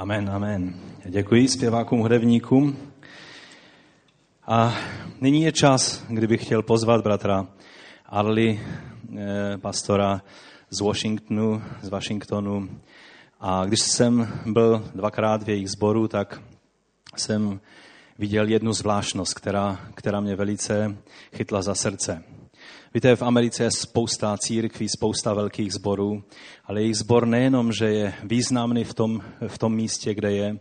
Amen, amen. Děkuji zpěvákům, hudebníkům. A nyní je čas, kdybych chtěl pozvat bratra Arli, eh, pastora z Washingtonu, z Washingtonu. A když jsem byl dvakrát v jejich sboru, tak jsem viděl jednu zvláštnost, která, která mě velice chytla za srdce. Víte, v Americe je spousta církví, spousta velkých sborů, ale jejich sbor nejenom, že je významný v tom, v tom místě, kde je,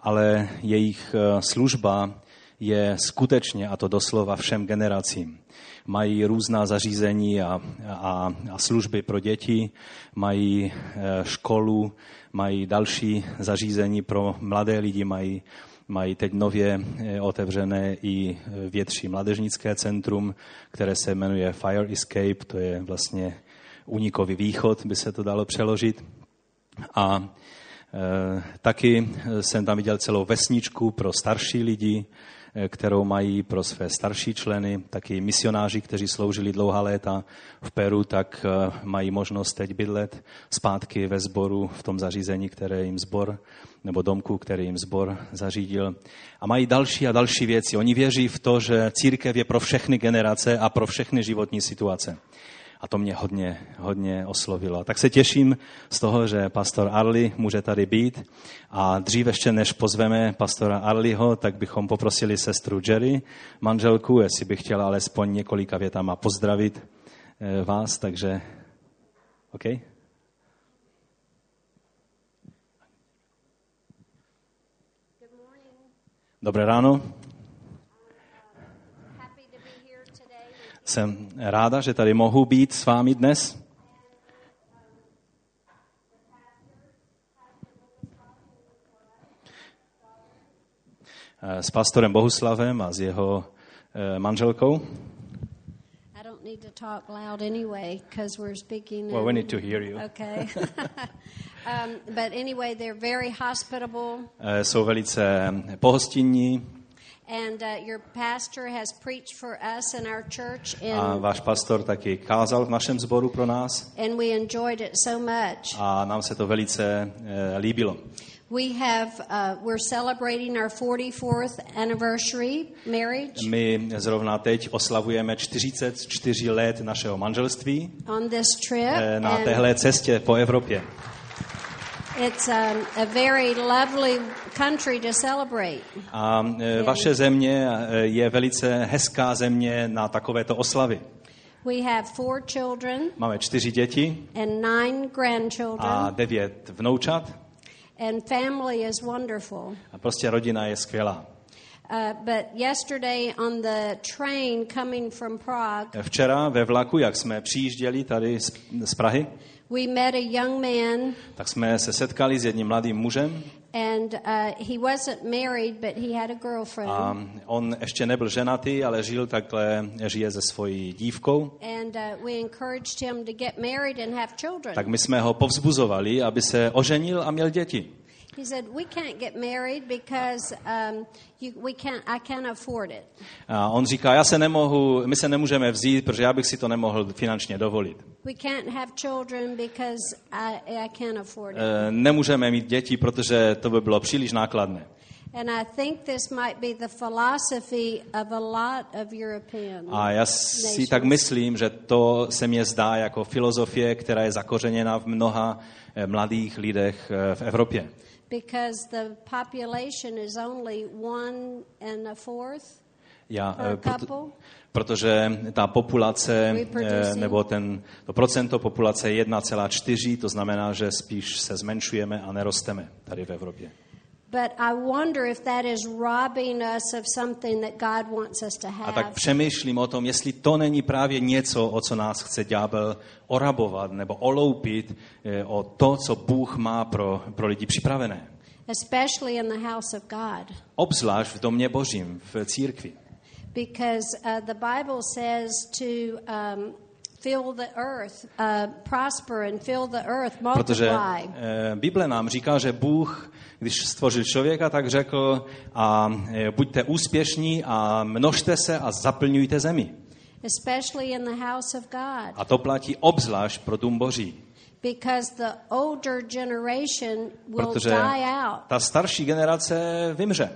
ale jejich eh, služba je skutečně, a to doslova všem generacím. Mají různá zařízení a, a, a služby pro děti, mají eh, školu, mají další zařízení pro mladé lidi, mají Mají teď nově eh, otevřené i eh, větší mladežnické centrum, které se jmenuje Fire Escape, to je vlastně unikový východ, by se to dalo přeložit. A e, taky jsem tam viděl celou vesničku pro starší lidi, kterou mají pro své starší členy, taky misionáři, kteří sloužili dlouhá léta v Peru, tak mají možnost teď bydlet zpátky ve sboru v tom zařízení, které jim sbor nebo domku, který jim zbor zařídil. A mají další a další věci. Oni věří v to, že církev je pro všechny generace a pro všechny životní situace. A to mě hodně, hodně oslovilo. Tak se těším z toho, že pastor Arli může tady být. A dříve ještě než pozveme pastora Arliho, tak bychom poprosili sestru Jerry, manželku, jestli bych chtěla alespoň několika větama pozdravit eh, vás. Takže, OK? Dobré ráno. Jsem ráda, že tady mohu být s vámi dnes. S pastorem Bohuslavem a s jeho eh, manželkou. need to talk loud anyway because we're speaking. Well, we need to hear you. Okay. um, but anyway, they're very hospitable. Uh, jsou velice pohostinní. A váš pastor taky kázal v našem sboru pro nás. And we enjoyed it so much. A nám se to velice uh, líbilo. We have, uh, we're celebrating our 44th anniversary marriage. My zrovna teď oslavujeme 44 let našeho manželství. On this trip. Eh, na téhle cestě po Evropě. It's um, a very lovely country to celebrate. A eh, vaše země eh, je velice hezká země na takovéto oslavy. We have four children. Máme čtyři děti. And nine grandchildren. A devět vnoučat. And family is wonderful. A prostě rodina je skvělá. Uh, but yesterday on the train coming from Prague, Včera ve vlaku, jak jsme přijížděli tady z, z Prahy, we met a young man, tak jsme se setkali s jedním mladým mužem. And uh, he wasn't married, but he had a girlfriend. A on ještě nebyl ženatý, ale žil takhle, žije se svojí dívkou. And uh, we encouraged him to get married and have children. Tak my jsme ho povzbuzovali, aby se oženil a měl děti. He said, "We can't get married because um, you, we can't. I can't afford it." A on říká, já se nemohu, my se nemůžeme vzít, protože já bych si to nemohl finančně dovolit. We can't have children because I, I can't afford it. Uh, nemůžeme mít děti, protože to by bylo příliš nákladné. And I think this might be the philosophy of a lot of European A já si tak myslím, že to se mně zdá jako filozofie, která je zakořeněna v mnoha eh, mladých lidech eh, v Evropě because the population is only one and a fourth Já, eh, couple. protože ta populace, eh, nebo ten, to procento populace je 1,4, to znamená, že spíš se zmenšujeme a nerosteme tady v Evropě. A tak přemýšlím o tom, jestli to není právě něco, o co nás chce ďábel orabovat nebo oloupit eh, o to, co Bůh má pro, pro lidi připravené. Especially in the house of God. Obzvlášť v domě Božím, v církvi. Because uh, the Bible says to um, fill the earth, uh, prosper and fill the earth, multiply. Protože uh, Bible nám říká, že Bůh, když stvořil člověka, tak řekl, a uh, buďte úspěšní a množte se a zaplňujte zemi. Especially in the house of God. A to platí obzvlášť pro dům Boží. Because the older generation will Protože die out. ta starší generace vymře.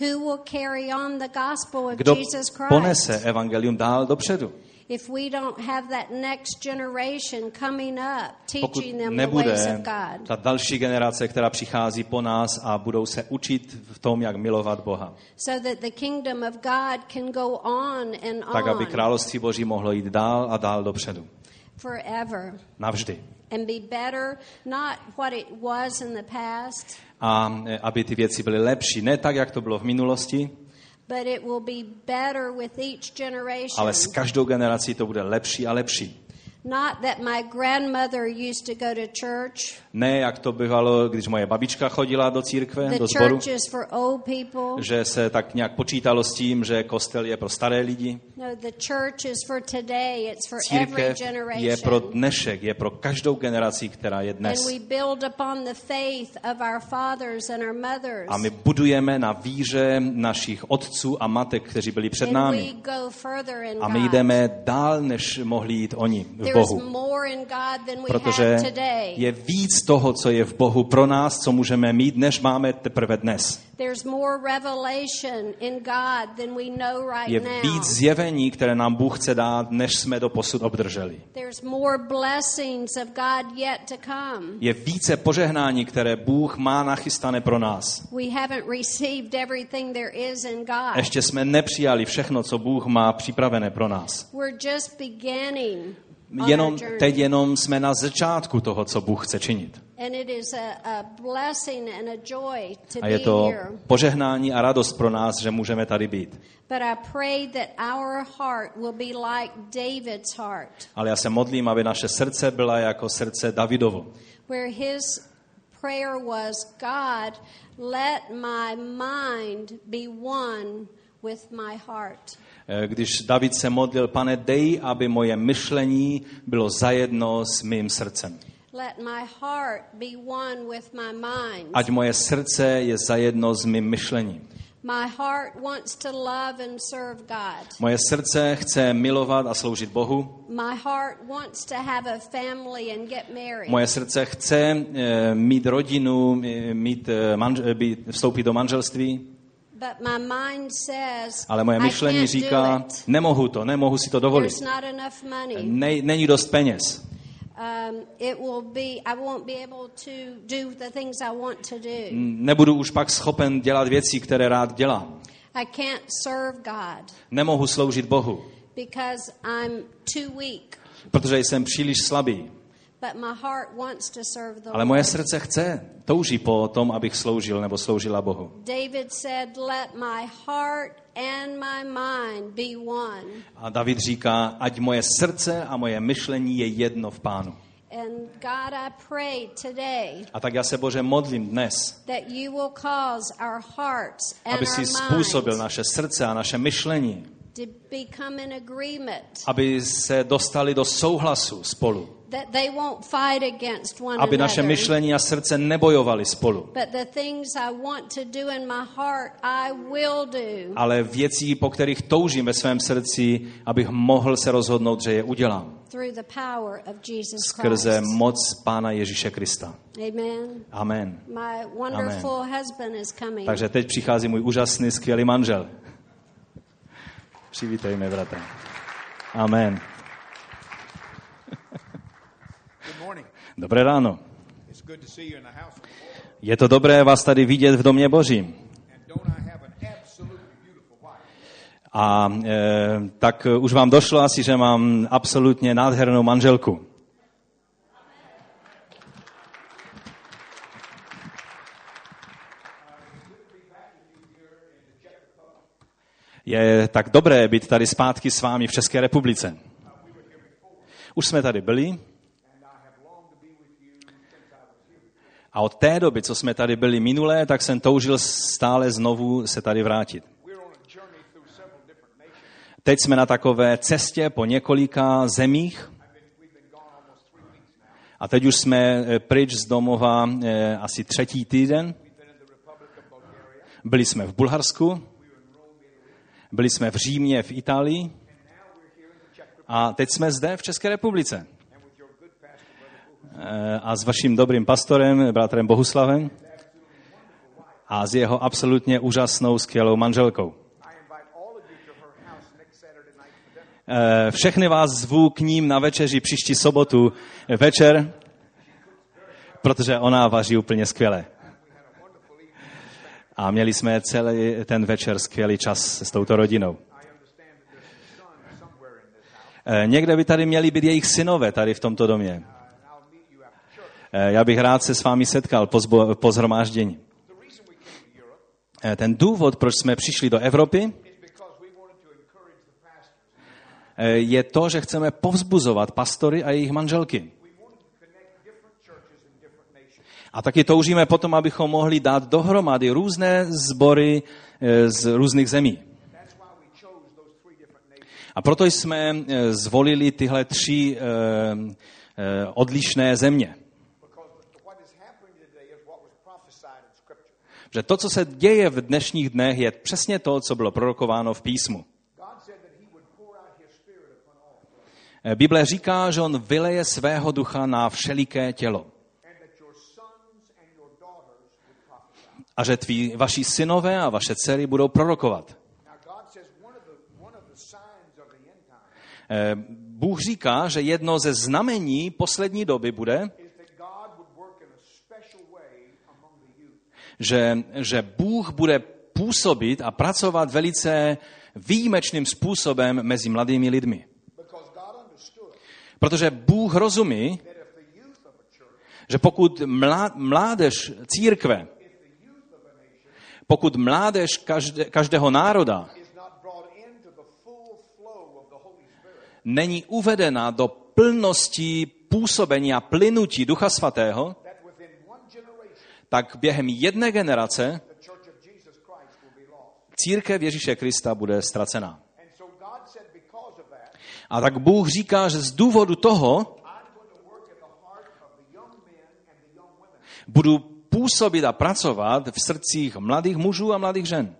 Who will carry on the gospel of Kdo Jesus Christ? ponese evangelium dál dopředu? If we don't have that next generation coming up, Pokud teaching them the ways nebude of God. ta další generace, která přichází po nás a budou se učit v tom, jak milovat Boha, So that the kingdom of God can go on and tak aby on království Boží mohlo jít dál a dál dopředu. forever. Navždy. And be better, not what it was in the past, A aby ty věci byly lepší. Ne tak, jak to bylo v minulosti, ale s každou generací to bude lepší a lepší. Not that my grandmother used to go to church. Ne, jak to bývalo, když moje babička chodila do církve, The do sboru, church is for old people. že se tak nějak počítalo s tím, že kostel je pro staré lidi. No, the church is for today. It's for every Církev generation. je pro dnešek, je pro každou generaci, která je And dnes. we build upon the faith of our fathers and our mothers. A my budujeme na víře našich otců a matek, kteří byli před and we námi. go further in A my jdeme dál, než mohli jít oni There Bohu. Protože je víc toho, co je v Bohu pro nás, co můžeme mít, než máme teprve dnes. Je víc zjevení, které nám Bůh chce dát, než jsme do posud obdrželi. Je více požehnání, které Bůh má nachystané pro nás. Ještě jsme nepřijali všechno, co Bůh má připravené pro nás. Jenom, teď jenom jsme na začátku toho, co Bůh chce činit. A, je to požehnání a radost pro nás, že můžeme tady být. Ale já se modlím, aby naše srdce byla jako srdce Davidovo. prayer was, God, let my mind be one with my heart. Eh, Když David se modlil, pane, dej, aby moje myšlení bylo zajedno s mým srdcem. Let my heart be one with my mind. Ať moje srdce je zajedno s mým myšlením. My heart wants to love and serve God. Moje srdce chce milovat a sloužit Bohu. My heart wants to have a family and get married. Moje srdce chce eh, mít rodinu, eh, mít, manž- být, vstoupit do manželství, ale moje myšlení říká, nemohu to, nemohu si to dovolit. Ne, není dost peněz. Um, it will be, I won't be able to do the things I want to do. Nebudu už pak schopen dělat věci, které rád dělám. I can't serve God Nemohu sloužit Bohu, because I'm too weak. protože jsem příliš slabý. Ale moje srdce chce, touží po tom, abych sloužil nebo sloužila Bohu. A David říká, ať moje srdce a moje myšlení je jedno v Pánu. And God, I pray today A tak já se Bože modlím dnes, that you will cause our hearts and aby si způsobil naše srdce a naše myšlení, to become in agreement, aby se dostali do souhlasu spolu. That they won't fight against one Aby naše myšlení a srdce nebojovali spolu. Ale věcí, po kterých toužím ve svém srdci, abych mohl se rozhodnout, že je udělám. through the power of Jesus Skrze moc Pána Ježíše Krista. Amen. Amen. My wonderful husband is coming. Takže teď přichází můj úžasný, skvělý manžel. Přivítejme, bratra. Amen. Good morning. Dobré ráno. It's good to see you in the house. of the Lord. Je to dobré vás tady vidět v domě Božím. A e, tak už vám došlo asi, že mám absolutně nádhernou manželku. Je tak dobré být tady zpátky s vámi v České republice. Už jsme tady byli a od té doby, co jsme tady byli minulé, tak jsem toužil stále znovu se tady vrátit. Teď jsme na takové cestě po několika zemích a teď už jsme eh, pryč z domova eh, asi třetí týden. Byli jsme v Bulharsku, byli jsme v Římě, v Itálii a teď jsme zde v České republice. And with your good pastor, Brother a s vaším dobrým pastorem, bratrem Bohuslavem a s jeho absolutně úžasnou, skvělou manželkou. Eh, všechny vás zvu k ním na večeři příští sobotu večer, protože ona vaří úplně skvěle. A měli jsme celý ten večer skvělý čas s touto rodinou. Eh, někde by tady měli být jejich synové tady v tomto domě. Eh, já bych rád se s vámi setkal po, zbo- po zhromáždění. Ten důvod, proč jsme přišli do Evropy, Eh, je to, že chceme povzbuzovat pastory a jejich manželky. A taky toužíme potom, abychom mohli dát dohromady různé sbory eh, z různých zemí. A proto jsme eh, zvolili tyhle tři odlišné země. Že to, co se děje v dnešních dnech, je přesně to, co bylo prorokováno v písmu. Bible říká, že on vyleje svého ducha na všeliké tělo. A že tví, vaši synové a vaše dcery budou prorokovat. Eh, Bůh říká, že jedno ze znamení poslední doby bude, že, že Bůh bude působit a pracovat velice výjimečným způsobem mezi mladými lidmi. Protože Bůh rozumí, že pokud mládež církve, pokud mládež každé, každého národa není uvedena do plnosti působení a plynutí Ducha Svatého, tak během jedné generace církev Ježíše Krista bude ztracená. A tak Bůh říká, že z důvodu toho budu působit a pracovat v srdcích mladých mužů a mladých žen.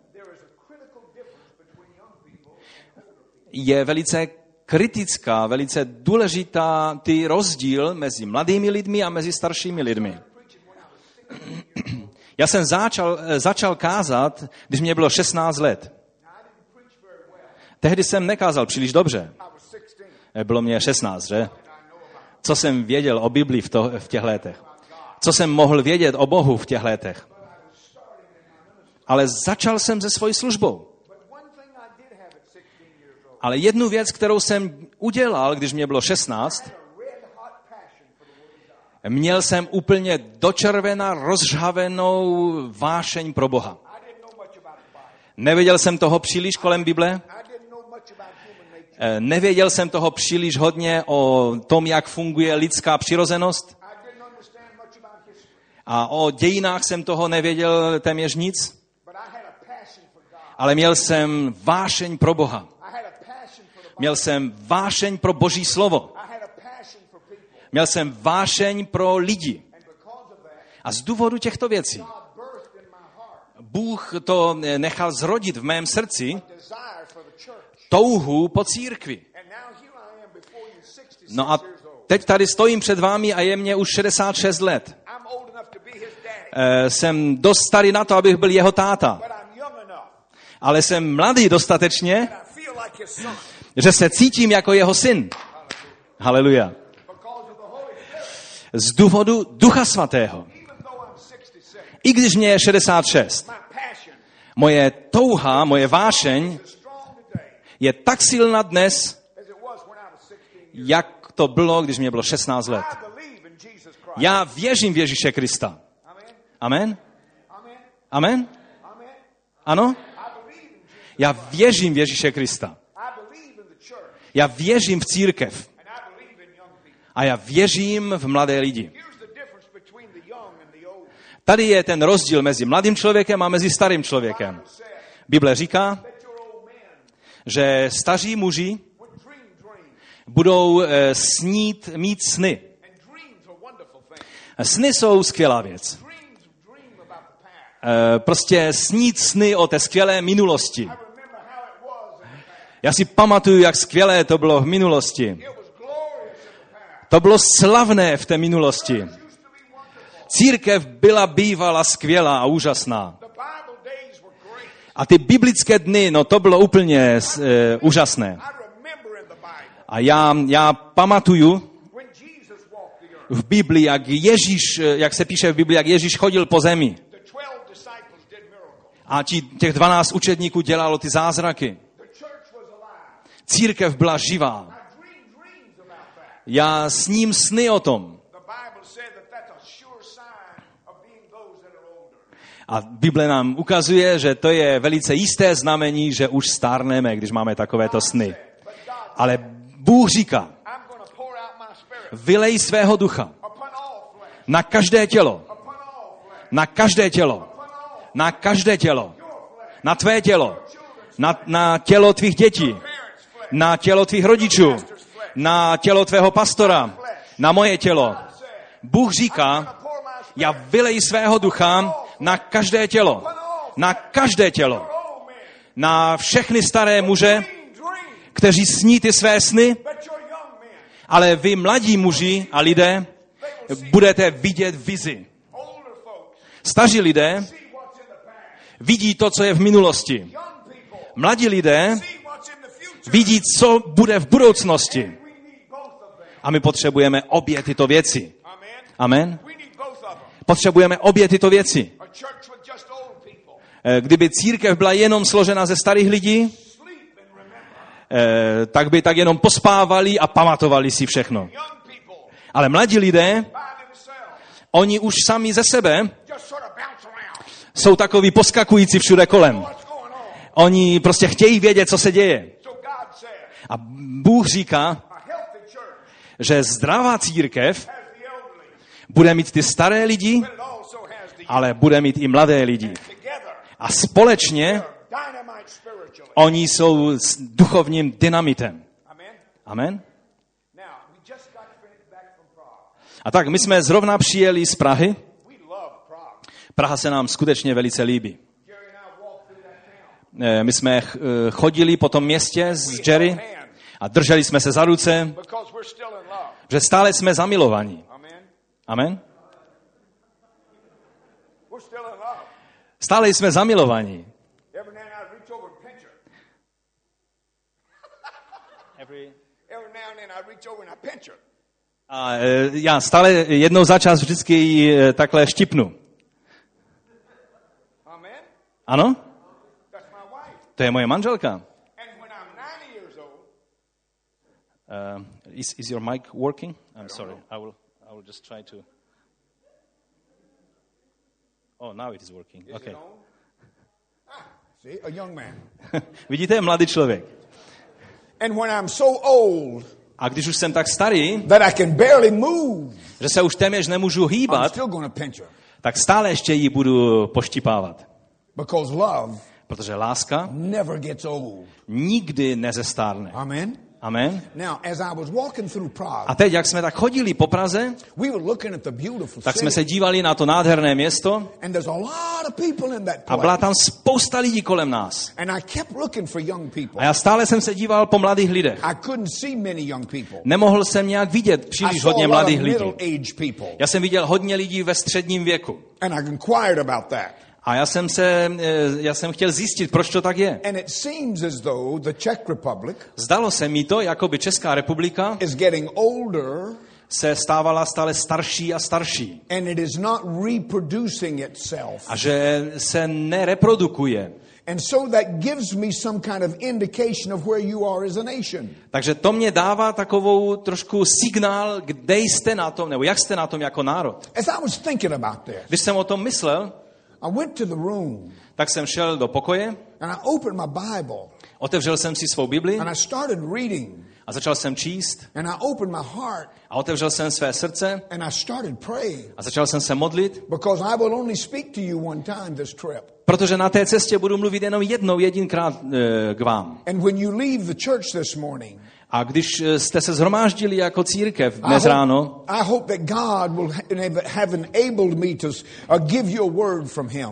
Je velice kritická, velice důležitá ty rozdíl mezi mladými lidmi a mezi staršími lidmi. Já jsem začal, začal kázat, když mě bylo 16 let. Tehdy jsem nekázal příliš dobře. Eh, bylo mě 16, že? Co jsem věděl o Biblii v, to, v těch letech? Co jsem mohl vědět o Bohu v těch letech? Ale začal jsem se svojí službou. Ale jednu věc, kterou jsem udělal, když mě bylo 16, měl jsem úplně dočervená, rozžhavenou vášeň pro Boha. Nevěděl jsem toho příliš kolem Bible, Eh, nevěděl jsem toho příliš hodně o tom, jak funguje lidská přirozenost. A o dějinách jsem toho nevěděl téměř nic. Ale měl jsem vášeň pro Boha. Měl jsem vášeň pro Boží slovo. Měl jsem vášeň pro lidi. A z důvodu těchto věcí Bůh to nechal zrodit v mém srdci touhu po církvi. No a teď tady stojím před vámi a je mě už 66 let. E, jsem dost starý na to, abych byl jeho táta. Ale jsem mladý dostatečně, že se cítím jako jeho syn. Haleluja. Z důvodu Ducha Svatého. I když mě je 66, moje touha, moje vášeň je tak silná dnes, jak to bylo, když mě bylo 16 let. Já věřím v Ježíše Krista. Amen? Amen? Ano? Já věřím v Ježíše Krista. Já věřím v církev. A já věřím v mladé lidi. Tady je ten rozdíl mezi mladým člověkem a mezi starým člověkem. Bible říká, že staří muži budou eh, snít, mít sny. Sny jsou skvělá věc. Eh, prostě snít sny o té skvělé minulosti. Já si pamatuju, jak skvělé to bylo v minulosti. To bylo slavné v té minulosti. Církev byla bývala skvělá a úžasná. A ty biblické dny, no to bylo úplně uh, úžasné. A já, já pamatuju v Biblii, jak Ježíš, eh, jak se píše v Biblii, jak Ježíš chodil po zemi. A ti, těch 12 učedníků dělalo ty zázraky. Církev byla živá. Já s ním sny o tom. A Bible nám ukazuje, že to je velice jisté znamení, že už stárneme, když máme takovéto sny. Ale Bůh říká, vylej svého ducha na každé tělo. Na každé tělo. Na každé tělo. Na tvé tělo. Na, na tělo tvých dětí. Na tělo tvých rodičů. Na tělo tvého pastora. Na moje tělo. Bůh říká, já vylej svého ducha na každé tělo. Na každé tělo. Na všechny staré muže, kteří sní ty své sny, ale vy mladí muži a lidé budete vidět vizi. Staří lidé vidí to, co je v minulosti. Mladí lidé vidí, co bude v budoucnosti. A my potřebujeme obě tyto věci. Amen. Potřebujeme obě tyto věci. Eh, kdyby církev byla jenom složena ze starých lidí, eh, tak by tak jenom pospávali a pamatovali si všechno. Ale mladí lidé, oni už sami ze sebe jsou takový poskakující všude kolem. Oni prostě chtějí vědět, co se děje. A Bůh říká, že zdravá církev bude mít ty staré lidi, ale bude mít i mladé lidi. A společně oni jsou s duchovním dynamitem. Amen. A tak my jsme zrovna přijeli z Prahy. Praha se nám skutečně velice líbí. Eh, my jsme eh, chodili po tom městě s Jerry a drželi jsme se za ruce, že stále jsme zamilovaní. Amen? Stále jsme zamilovaní. A e, já stále jednou za čas vždycky ji e, takhle štipnu. Ano? To je moje manželka. Uh, is, is your mic working? I'm sorry. I will, I will just try to. Oh, now it is working. Is okay. Ah, see, a young man. Vidíte, mladý člověk. And when I'm so old, a když už jsem tak starý, that I can barely move, že se už téměř nemůžu hýbat, I'm still pinch her. tak stále ještě ji budu poštípávat. Because love Protože láska never gets old. nikdy nezestárne. Amen. Amen. Now, as I was walking through Prague, a teď, jak jsme tak chodili po Praze, we were looking at the beautiful tak jsme se dívali na to nádherné město a byla tam spousta lidí kolem nás. And I kept looking for young people. A já stále jsem se díval po mladých lidech. I couldn't see many young people. Nemohl jsem nějak vidět příliš hodně mladých lidí. Já jsem viděl hodně lidí ve středním věku. A já jsem, se, eh, já jsem chtěl zjistit, proč to tak je. And it seems as though the Czech Republic Zdalo se mi to, jako by Česká republika is getting older se stávala stále starší a starší. And it is not reproducing itself. A že se nereprodukuje. And so that gives me some kind of indication of where you are as a nation. Takže to mě dává takovou trošku signál, kde jste na tom, nebo jak jste na tom jako národ. As I was thinking about this, Když jsem o tom myslel, i went to the room. Tak jsem šel do pokoje. And I opened my Bible. Otevřel jsem si svou Bibli. And I started reading. A začal jsem číst. And I opened my heart. A otevřel jsem své srdce. And I started praying. A začal jsem se modlit. Because I will only speak to you one time this trip. Protože na té cestě budu mluvit jenom jednou, jedinkrát e, k vám. And when you leave the church this morning, a když eh, jste se zhromáždili jako církev dnes ráno,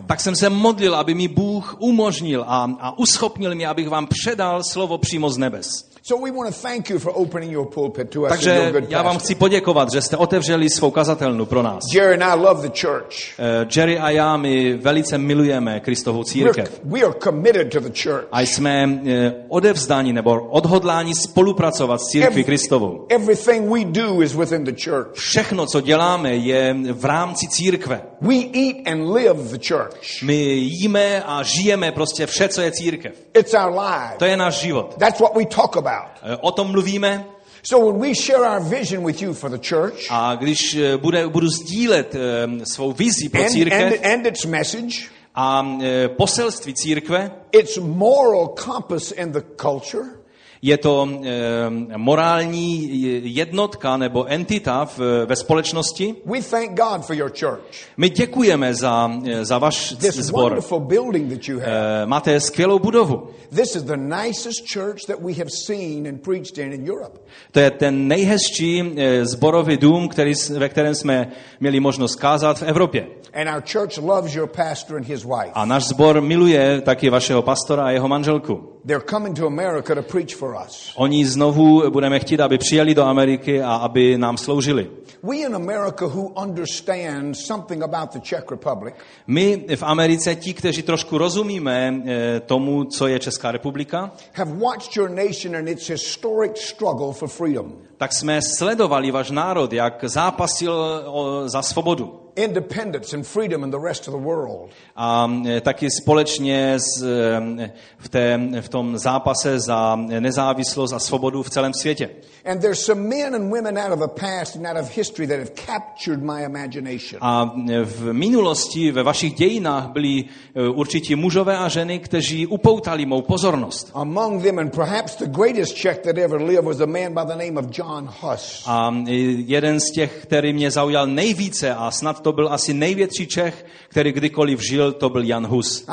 tak jsem se modlil, aby mi Bůh umožnil a, a uschopnil mě, abych vám předal slovo přímo z nebes. Takže já vám chci poděkovat, že jste otevřeli svou kazatelnu pro nás. Jerry and I love the church. Uh, Jerry a já my velice milujeme Kristovou církev. We are committed to the church. A jsme uh, odevzdáni nebo odhodláni spolupracovat s církví Kristovou. Everything we do is within the church. Všechno, co děláme, je v rámci církve. We eat and live the church. My jíme a žijeme prostě vše, co je církev. It's our life. To je náš život. That's what we talk about. Eh, o tom mluvíme. So when we share our vision with you for the church, a když eh, bude, budu sdílet um, svou vizi pro církev and, and its message, a poselství církve, its moral compass in the culture, je to e, morální jednotka nebo entita v, ve společnosti. We thank God for your church. My děkujeme za, za váš sbor. E, máte skvělou budovu. This is the nicest church that we have seen and preached in in Europe. To je ten nejhezčí zborový dům, který, ve kterém jsme měli možnost kázat v Evropě. And our church loves your pastor and his wife. A náš zbor miluje taky vašeho pastora a jeho manželku. They're coming to America to preach for us. Oni znovu budeme chtít, aby přijeli do Ameriky a aby nám sloužili. We in America who understand something about the Czech Republic. My v Americe ti, kteří trošku rozumíme eh, tomu, co je Česká republika, have watched your nation and its historic struggle for freedom. Tak jsme sledovali váš národ, jak zápasil za svobodu independence and freedom in the rest of the world. A e, taky společně s, e, v, té, v tom zápase za nezávislost a svobodu v celém světě. And there's some men and women out of the past and out of history that have captured my imagination. A e, v minulosti ve vašich dějinách byli určití mužové a ženy, kteří upoutali mou pozornost. Among them and perhaps the greatest Czech that ever lived was a man by the name of John Huss. A jeden z těch, který mě zaujal nejvíce a snad to byl asi největší Čech, který kdykoliv žil, to byl Jan Hus.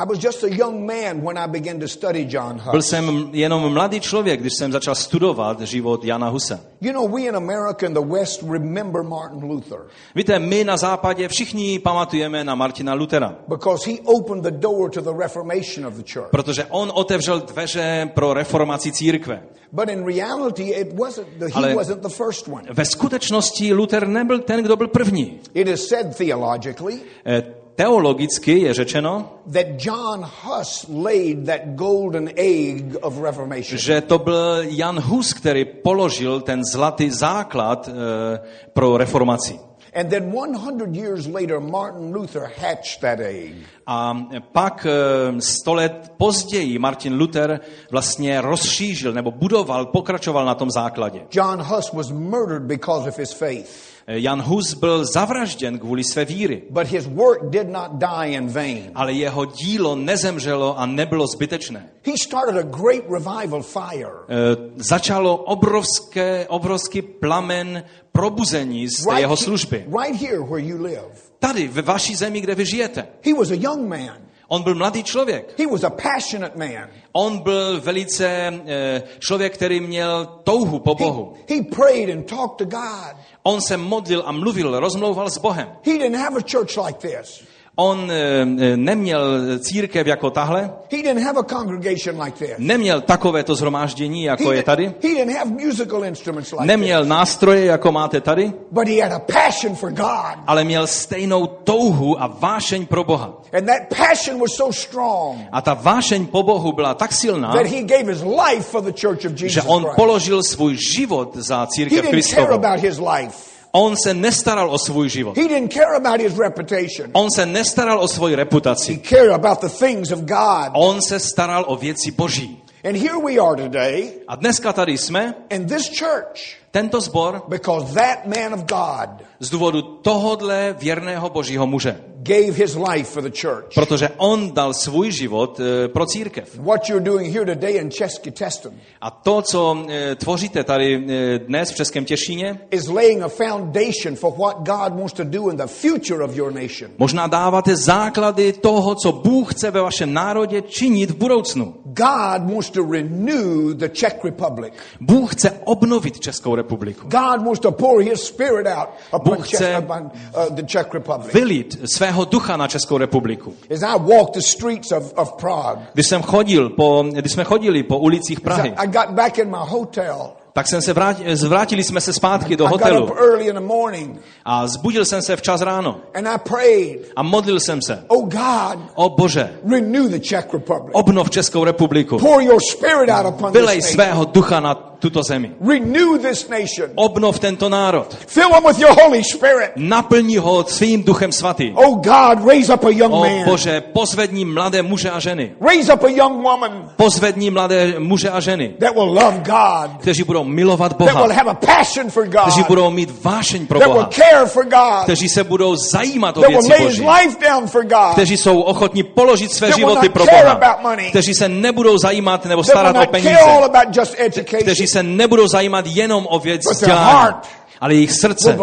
Byl jsem jenom mladý člověk, když jsem začal studovat život Jana Husa. You know, we in America and the West remember Martin Luther. Víte, my na západě všichni pamatujeme na Martina Luthera. Because he opened the door to the reformation of the church. Protože on otevřel dveře pro reformaci církve. But in reality it wasn't the, he Ale wasn't the first one. Ve skutečnosti Luther nebyl ten, kdo byl první. It is said theologically. Eh, teologicky je řečeno, that John Huss laid that golden egg of reformation. že to byl Jan Hus, který položil ten zlatý základ uh, pro reformaci. And then 100 years later, Martin Luther hatched that egg. A pak eh, sto let později Martin Luther vlastně rozšířil nebo budoval, pokračoval na tom základě. John Huss was murdered because of his faith. Eh, Jan Hus byl zavražděn kvůli své víry. But his work did not die in vain. Ale jeho dílo nezemřelo a nebylo zbytečné. He started a great revival fire. Uh, začalo obrovské, obrovský plamen probuzení z right jeho služby. Right here where you live. Tady, ve vaší zemi, kde vy žijete. He was a young man. On byl mladý člověk. He was a passionate man. On byl velice uh, člověk, který měl touhu po Bohu. He, he prayed and talked to God. On se modlil a mluvil, rozmlouval s Bohem. He didn't have a church like this. On e, neměl církev jako tahle. He didn't have a congregation like this. Neměl takovéto zhromáždění, jako je tady. He didn't have musical instruments like neměl nástroje, jako máte tady. But he had a passion for God. Ale měl stejnou touhu a vášeň pro Boha. And that passion was so strong. A ta vášeň po Bohu byla tak silná, that he gave his life for the church of Jesus že on položil svůj život za církev Kristovu. On se nestaral o svůj život. He didn't care about his reputation. On se nestaral o svoji reputaci. He cared about the things of God. On se staral o věci Boží. And here we are today. A dneska tady jsme. In this church. Tento zbor. Because that man of God. Z důvodu tohodle věrného Božího muže. Gave his life for the church. Protože on dal svůj život uh, pro církev. What you're doing here today in Český Těšín. A to, co uh, tvoříte tady uh, dnes v Českém Těšíně, is laying a foundation for what God wants to do in the future of your nation. Možná dáváte základy toho, co Bůh chce ve vašem národě činit v budoucnu. God wants to renew the Czech Republic. Bůh chce obnovit Českou republiku. God wants to pour his spirit out upon, Bůh chce Czech, upon uh, the Czech Republic. vylit svého ducha na Českou republiku. Když jsem chodil po, když jsme chodili po ulicích Prahy, tak jsem se vrátil, zvrátili jsme se zpátky do hotelu a zbudil jsem se včas ráno a modlil jsem se. Oh O Bože, obnov Českou republiku. Vylej svého ducha na tuto zemi. Renew this nation. Obnov tento národ. Fill them with your Holy Spirit. Naplní ho svým duchem svatým. Oh God, raise up a young O man. Bože, pozvedni mladé muže a ženy. Raise up a young woman Pozvedni mladé muže a ženy, that will love God, kteří budou milovat that will Boha, have a passion for kteří God, budou mít vášeň pro that will Boha, care for God, kteří se budou zajímat o věci Boží, life down for God, kteří jsou ochotní položit své životy pro Boha, kteří se nebudou zajímat nebo starat o peníze, kteří se nebudou zajímat jenom o věc vzdělání, ale jejich srdce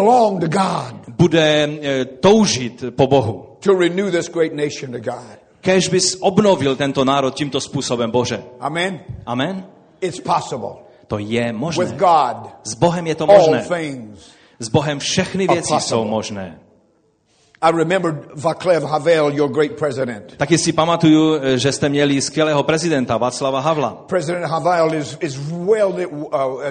bude eh, toužit po Bohu. to renew this great nation to God. Kež bys obnovil tento národ tímto způsobem, Bože. Amen. Amen? It's possible. To je With možné. God, S Bohem je to možné. S Bohem všechny věci jsou možné. I remember Vaclav Havel, your great president. Taky si pamatuju, eh, že jste měli skvělého prezidenta Václava Havla. President Havel is, is well, uh,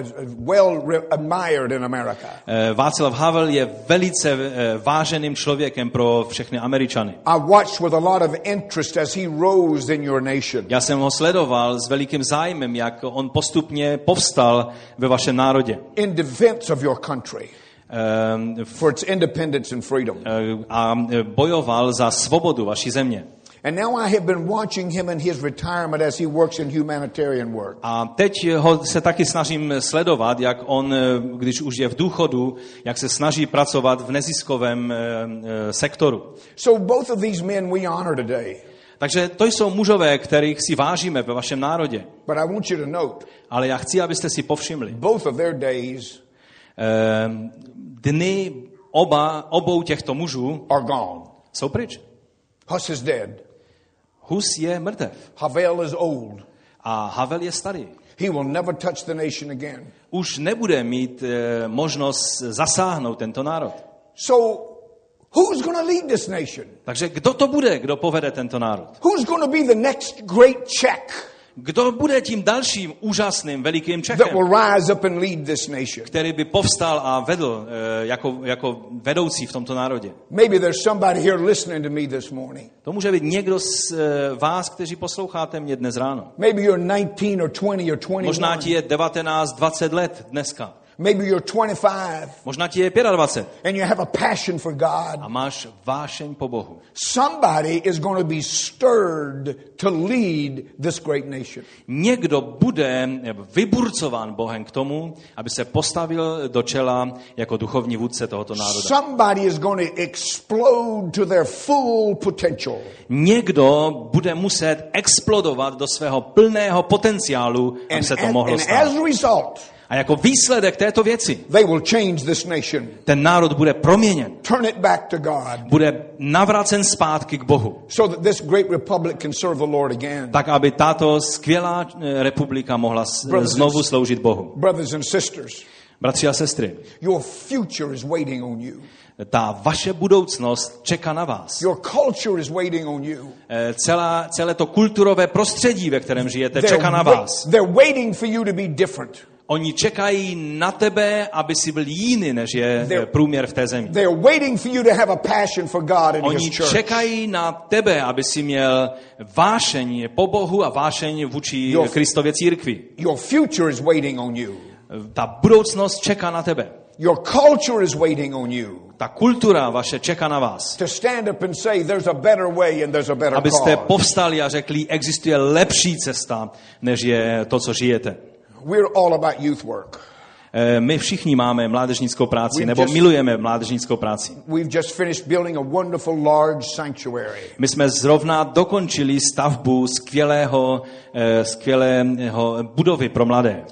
well admired in America. Eh, Václav Havel je velice váženým člověkem pro všechny Američany. I watched with a lot of interest as he rose in your nation. Já jsem ho sledoval s velikým zájmem, jak on postupně povstal ve vašem národě. in defense of your country for its independence and freedom. eh, A eh, bojoval za svobodu vaší země. And now I have been watching him in his retirement as he works in humanitarian work. A teď ho se taky snažím sledovat, jak on, eh, když už je v důchodu, jak se snaží pracovat v neziskovém sektoru. So both of these men we honor today. Takže to jsou mužové, kterých si vážíme ve vašem národě. But I want you to note, Ale já chci, abyste si povšimli. both of their days Dny oba, obou těchto mužů are gone. jsou pryč. Hus is dead. Hus je mrtev Havel is old. a Havel je starý. He will never touch the nation again. Už nebude mít eh, možnost zasáhnout tento národ. So who's going to lead this nation? Takže kdo to bude, kdo povede tento národ? Who's going to be the next great Czech Kdo bude tím dalším úžasným velikým that Čechem, will rise up and lead this nation? který by povstal a vedl eh, jako, jako vedoucí v tomto národě? Maybe there's somebody here listening to me this morning. To může být někdo z eh, vás, kteří posloucháte mě dnes ráno. Maybe you're 19 or 20 or 21. Možná ti je 19, 20 let dneska. Maybe you're 25 Možná ti je 25 and you have a passion for God. a máš vášeň po Bohu. Somebody is going to be stirred to lead this great nation. Někdo bude vyburcován Bohem k tomu, aby se postavil do čela jako duchovní vůdce tohoto národa. Somebody is going to explode to their full potential. Někdo bude muset explodovat do svého plného potenciálu, aby And, se to mohlo stát. A jako výsledek této věci they will change this nation, ten národ bude proměněn, turn it back to God, bude navracen zpátky k Bohu, so that this great republic can serve the Lord again. tak aby tato skvělá eh, republika mohla Brothers znovu sloužit Bohu. Brothers and sisters, Bratři a sestry, your future is waiting on you. ta vaše budoucnost čeká na vás. Your culture is waiting on you. Eh, Celá, celé to kulturové prostředí, ve kterém žijete, čeká na vás. they're waiting for you to be different. Oni čekají na tebe, aby si byl jiný, než je They're- průměr v té zemi. Oni čekají na tebe, aby si měl vášeň po Bohu a vášeň vůči. Kristově církvi. Your future is waiting on you. Ta budoucnost čeká na tebe. Your culture is waiting on you. Ta kultura vaše čeká na vás. To stand up and say there's a better way and there's a better Abyste povstali a řekli, existuje lepší cesta, než je to, co žijete. We're all about youth work. Eh, my všichni máme mládežnickou práci, nebo milujeme mládežnickou práci. My jsme zrovna dokončili stavbu skvělého, eh, skvělého budovy pro mladé.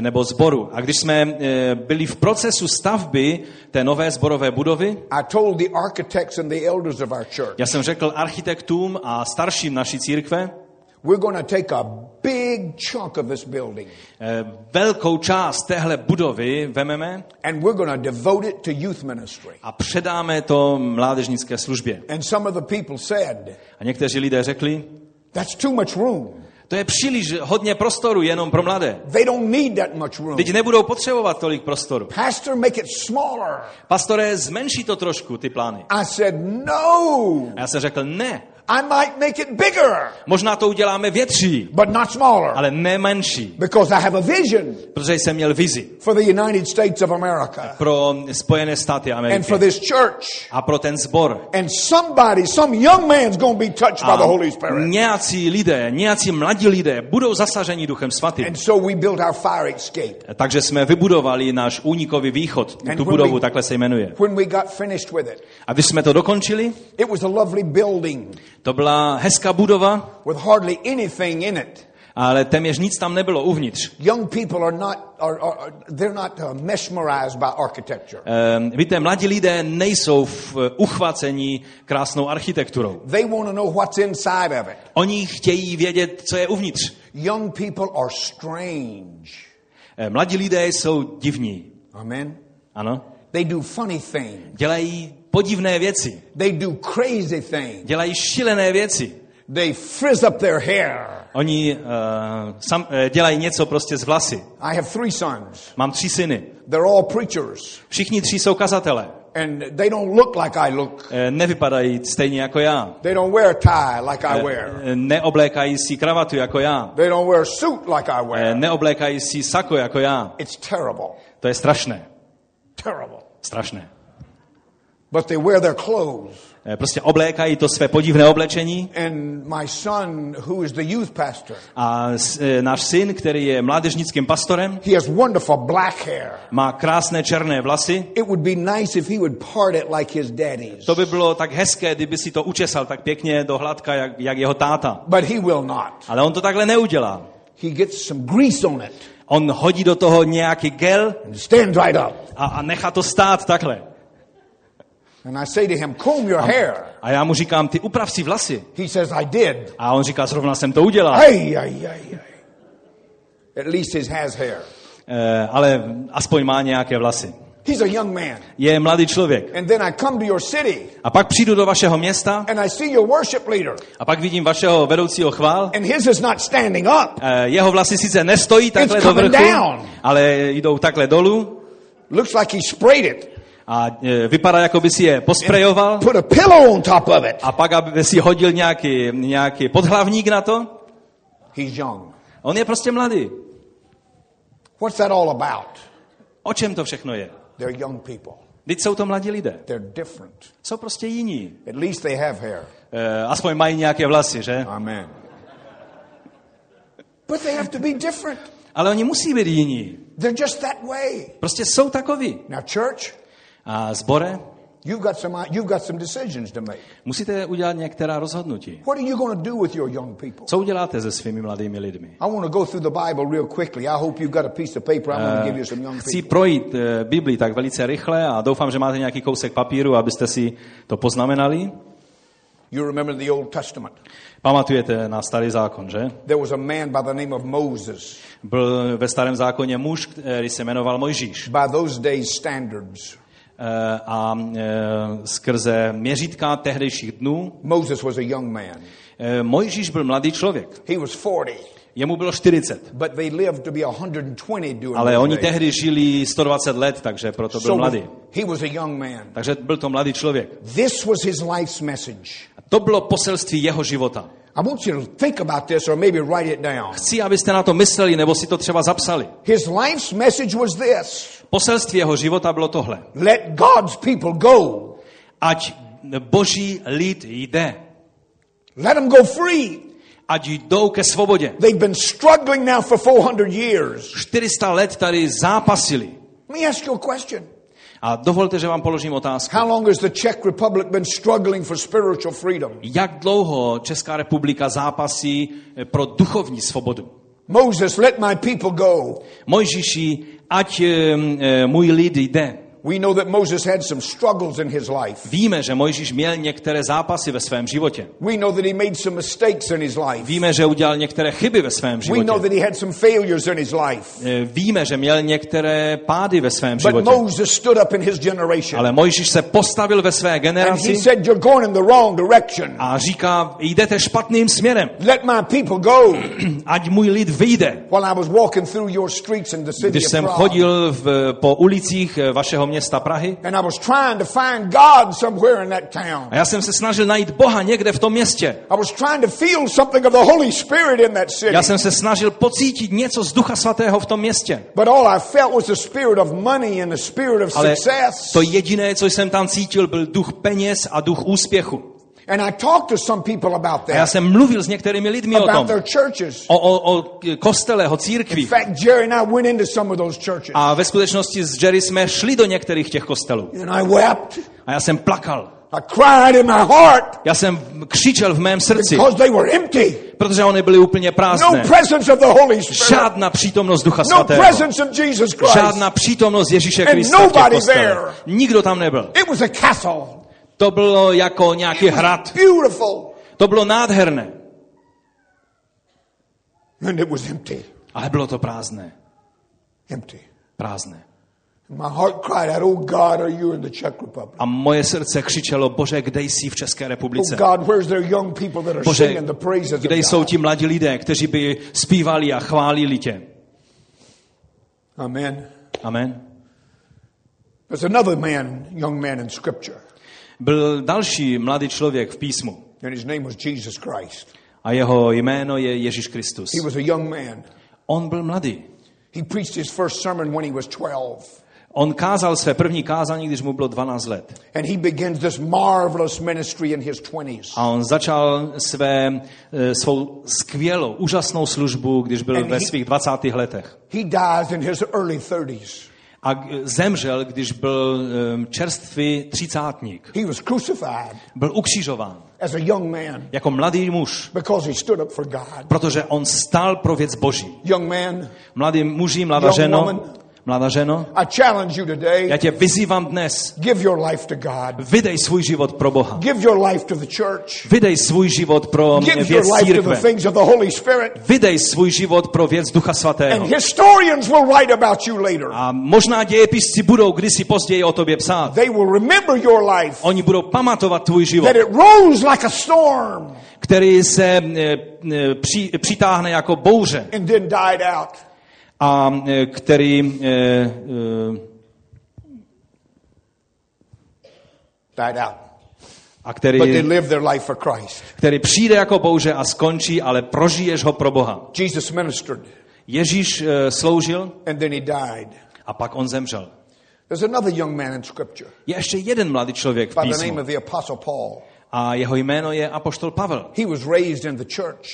Nebo zboru. A když jsme eh, byli v procesu stavby té nové zborové budovy, já jsem řekl architektům a starším naší církve, We're going to take a big chunk of this building. Eh, velkou část téhle budovy vememe and we're going to devote it to youth ministry. A předáme to mládežnické službě. And some of the people said, a někteří lidé řekli, that's too much room. To je příliš hodně prostoru jenom pro mladé. They don't need that much room. Teď nebudou potřebovat tolik prostoru. Pastor, make it smaller. Pastore, zmenší to trošku, ty plány. I said, no. A já jsem řekl, ne. I might make it bigger. Možná to uděláme větší. But not smaller. Ale ne menší. Because I have a vision. Protože jsem měl vizi. For the United States of America. Pro Spojené státy Ameriky. And for this church. A pro ten zbor. And somebody, some young man's going to be touched by the Holy Spirit. Nějací lidé, nějací mladí lidé budou zasaženi Duchem Svatým. And so we built our fire escape. Takže jsme vybudovali náš únikový východ. And tu budovu we, takhle se jmenuje. When we got finished with it. A když jsme to dokončili, it was a lovely building. To byla hezká budova. With hardly anything in it. Ale téměř nic tam nebylo uvnitř. Young people are not are, are they're not uh, mesmerized by architecture. Um, víte, mladí lidé nejsou v uh, uchvacení krásnou architekturou. They want to know what's inside of it. Oni chtějí vědět, co je uvnitř. Young people are strange. Uh, mladí lidé jsou divní. Amen. Ano. They do funny things. Dělají podivné věci. They do crazy things. Dělají šílené věci. They frizz up their hair. Oni uh, sam, uh, dělají něco prostě z vlasy. I have three sons. Mám tři syny. They're all preachers. Všichni tři jsou kazatele. And they don't look like I look. Uh, nevypadají stejně jako já. They don't wear a tie like I wear. Neoblékají si kravatu jako já. They don't wear suit like I wear. Neoblékají si sako jako já. It's terrible. To je strašné. Terrible. Strašné. But they wear their clothes. Eh, prostě oblékají to své podivné oblečení. And my son, who is the youth pastor, a e, náš syn, který je mládežnickým pastorem, he has wonderful black hair. má krásné černé vlasy. It would be nice if he would part it like his daddy's. To by bylo tak hezké, kdyby si to učesal tak pěkně do hladka, jak, jak jeho táta. But he will not. Ale on to takhle neudělá. He gets some grease on it. On hodí do toho nějaký gel stand right up. A, a nechá to stát takhle. And I say to him, comb your hair. A já mu říkám, ty uprav si vlasy. He says, I did. A on říká, zrovna jsem to udělal. Hey, hey, hey, hey. At least he has hair. Uh, ale aspoň má nějaké vlasy. He's a young man. Je mladý člověk. And then I come to your city. A pak přijdu do vašeho města. And I see your worship leader. A pak vidím vašeho vedoucího chvál. And his is not standing up. Uh, jeho vlasy sice nestojí takhle It's do vrchu, down. ale jdou takhle dolů. Looks like he sprayed it. A e, vypadá, jako by si je posprejoval. Put a pillow on top of it. A pak, aby si hodil nějaký, nějaký podhlavník na to. He's young. On je prostě mladý. What's that all about? O čem to všechno je? They're young people. Teď jsou to mladí lidé. They're different. Jsou prostě jiní. At least they have hair. Uh, aspoň mají nějaké vlasy, že? Amen. But they have to be different. Ale oni musí být jiní. They're just that way. Prostě jsou takoví. Now church, a zbore, You've got some you've got some decisions to make. Musíte udělat některá rozhodnutí. What are you going to do with your young people? Co uděláte se svými mladými lidmi? I want to go through the Bible real quickly. I hope you've got a piece of paper. I'm going to give you some young people. Chci projít uh, Bibli tak velice rychle a doufám, že máte nějaký kousek papíru, abyste si to poznamenali. You remember the Old Testament. Pamatujete na starý zákon, že? There was a man by the name of Moses. Byl ve starém zákoně muž, který se jmenoval Mojžíš. By those days standards. Eh, a eh, skrze měřítka tehdejších dnů. Moses was a young man. Eh, Mojžíš byl mladý člověk. He was 40. Jemu bylo 40. But they lived to be 120 during Ale oni tehdy žili 120 let, takže proto byl so mladý. He was a young man. Takže byl to mladý člověk. This was his life's message. A to bylo poselství jeho života. I want you to think about this or maybe write it down. Chci, abyste na to mysleli, nebo si to třeba zapsali. His life's message was this. Poselství jeho života bylo tohle. Let God's people go. Ať boží lid jde. Let them go free. ať jdou ke svobodě. They've been struggling now for 400 years. 400 let tady zápasili. Let me ask you a question. A dovolte, že vám položím otázku. How long has the Czech Republic been struggling for spiritual freedom? Jak dlouho Česká republika zápasí eh, pro duchovní svobodu? Moses, let my people go. Můj lid jde. We know that Moses had some struggles in his life. Víme, že Mojžíš měl některé zápasy ve svém životě. We know that he made some mistakes in his life. Víme, že udělal některé chyby ve svém životě. We know that he had some failures in his life. Eh, víme, že měl některé pády ve svém životě. But Moses stood up in his generation. Ale Mojžíš se postavil ve své generaci. And he said you're going in the wrong direction. A říká, jdete špatným směrem. Let my people go. Ať můj lid vyjde. While I was walking through your streets in the city Když jsem chodil v, po ulicích eh, vašeho města Prahy. And I was trying to find God somewhere in that town. A já jsem se snažil najít Boha někde v tom městě. I was trying to feel something of the Holy Spirit in that city. Já jsem se snažil pocítit něco z Ducha Svatého v tom městě. But all I felt was the spirit of money and the spirit of Ale success. to jediné, co jsem tam cítil, byl duch peněz a duch úspěchu. And I talked to some people about that. A já jsem mluvil s některými lidmi o about tom. their churches. O, o, o kostele, o církvi. In fact, Jerry and I went into some of those churches. A ve skutečnosti s Jerry jsme šli do některých těch kostelů. And I wept. A já jsem plakal. I cried in my heart. Já jsem křičel v mém srdci. Because they were empty. Protože oni byly úplně prázdné. No presence of the Holy Spirit. Žádná přítomnost Ducha No Svatého. presence of Jesus Christ. Žádná přítomnost Ježíše Krista v těch kostelech. there. Nikdo tam nebyl. It was a castle. To bylo jako nějaký hrad. Beautiful. To bylo nádherné. And it was empty. Ale bylo to prázdné. Empty. Prázdné. My heart cried out, Oh God, are you in the Czech Republic? A moje srdce křičelo, Bože, kde jsi v České Oh republice? God, where's their young people that are Bože, singing the praises kde jsou ti mladí lidé, kteří by zpívali a chválili tě? Amen. Amen. There's another man, young man in Scripture, Byl další mladý člověk v písmu and his name was Jesus Christ. a jeho jméno je Ježíš Kristus. He was a young man. On byl mladý. He preached his first sermon when he was 12. On kázal své první kázání, když mu bylo 12 let. And he begins this marvelous ministry in his 20s. A on začal své, eh, svou skvělou, úžasnou službu, když byl And ve he- svých 20. letech. He dies in his early 30s. A zemřel, když byl čerstvý třicátník. He was crucified Byl ukřižován as a young man jako mladý muž, because he stood up for God. protože on stál pro věc Boží. Young man, Mladý muži, mladá ženo, woman. Mladá ženo, I challenge you já today tě vyzývám dnes, give your life to God. vydej svůj život pro Boha. Give your life to the church. Vydej svůj život pro Give věc your life to the církve. things of the Holy Spirit. Vydej svůj život pro věc Ducha Svatého. And historians will write about you later. A možná dějepisci budou kdysi později o tobě psát. They will remember your life. Oni budou pamatovat tvůj život, That it rose like a storm který se e, e, při, přitáhne jako bouře and then died out. A e, který e, e, Died out. a But they který, lived their life for Christ. který přijde jako bouře a skončí, ale prožiješ ho pro Boha. Jesus ministered Ježíš sloužil and then he died. a pak on zemřel. There's another young man in Scripture Je ještě jeden mladý člověk v by the name písmu of the Apostle Paul. a jeho jméno je Apoštol Pavel. He was raised in the church,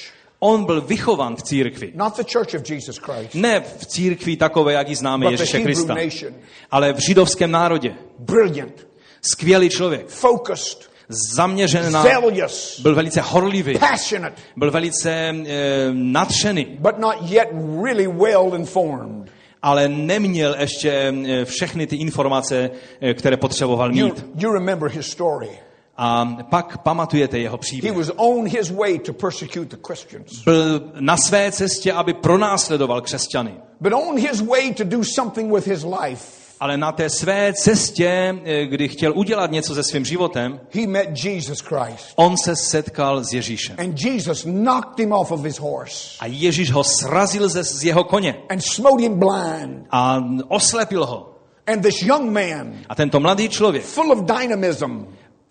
On byl vychován v církvi. not the church of Jesus Christ, Ne v církvi takové, jak ji známe Ježíše Krista, nation. ale v židovském národě. Brilliant, Skvělý člověk, focused, zaměřen na... Byl velice horlivý, passionate, byl velice e, nadšený, but not yet really well informed. ale neměl ještě e, všechny ty informace, e, které potřeboval You, mít. you remember his story. A pak pamatujete jeho příběh. Byl na své cestě, aby pronásledoval křesťany. Ale na té své cestě, e, kdy chtěl udělat něco se svým životem, He met Jesus Christ. on se setkal s Ježíšem. And Jesus knocked him off of his horse A Ježíš ho srazil ze, z jeho koně and smote him blind. a oslepil ho. And this young man, A tento mladý člověk, full of dynamism,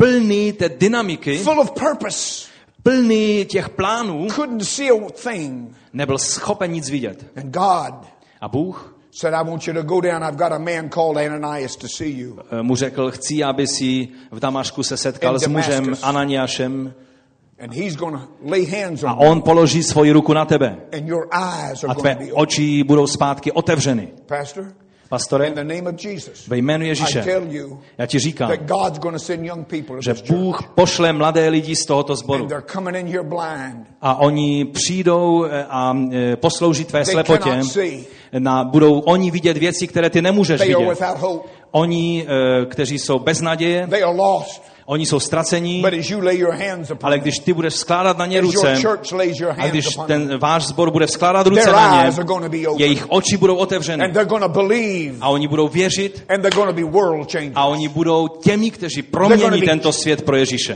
plný té dynamiky, full of purpose, plný těch plánů, couldn't see a thing. nebyl schopen nic vidět. And God A Bůh said, I want you to go down. I've got a man called Ananias to see you. eh, mu řekl, chci, aby si v Damašku se setkal s mužem. Ananiášem And he's going to lay hands on a on položí svoji ruku na tebe. And your eyes are a tvé oči budou zpátky otevřeny. Pastor, Pastore, ve jménu Ježíše, já ti říkám, že Bůh pošle mladé lidi z tohoto sboru. A oni přijdou eh, a eh, poslouží tvé slepotě. Na, budou oni vidět věci, které ty nemůžeš vidět. Oni, eh, kteří jsou bez naděje, Oni jsou ztracení, ale když ty budeš skládat na ně ruce, a když ten váš zbor bude skládat ruce na ně, jejich oči budou otevřeny. A oni budou věřit. A oni budou těmi, kteří promění tento svět pro Ježíše.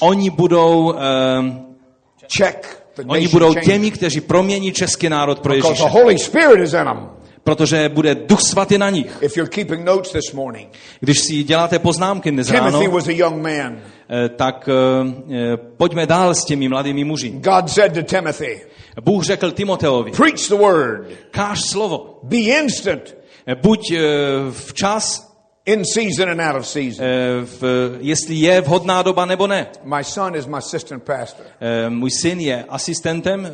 Oni budou um, Oni budou těmi, kteří promění český národ pro Ježíše protože bude Duch Svatý na nich. If you're keeping notes this morning, Když si děláte poznámky dnes ráno, was a young man. Eh, tak uh, pojďme dál s těmi mladými muži. God said to Timothy, Bůh řekl Timoteovi, Preach the word. Káž slovo. Be instant. Buď včas In season and out of season. Uh, v, jestli je vhodná doba nebo ne. My son is my assistant pastor. Uh, můj syn je asistentem, uh,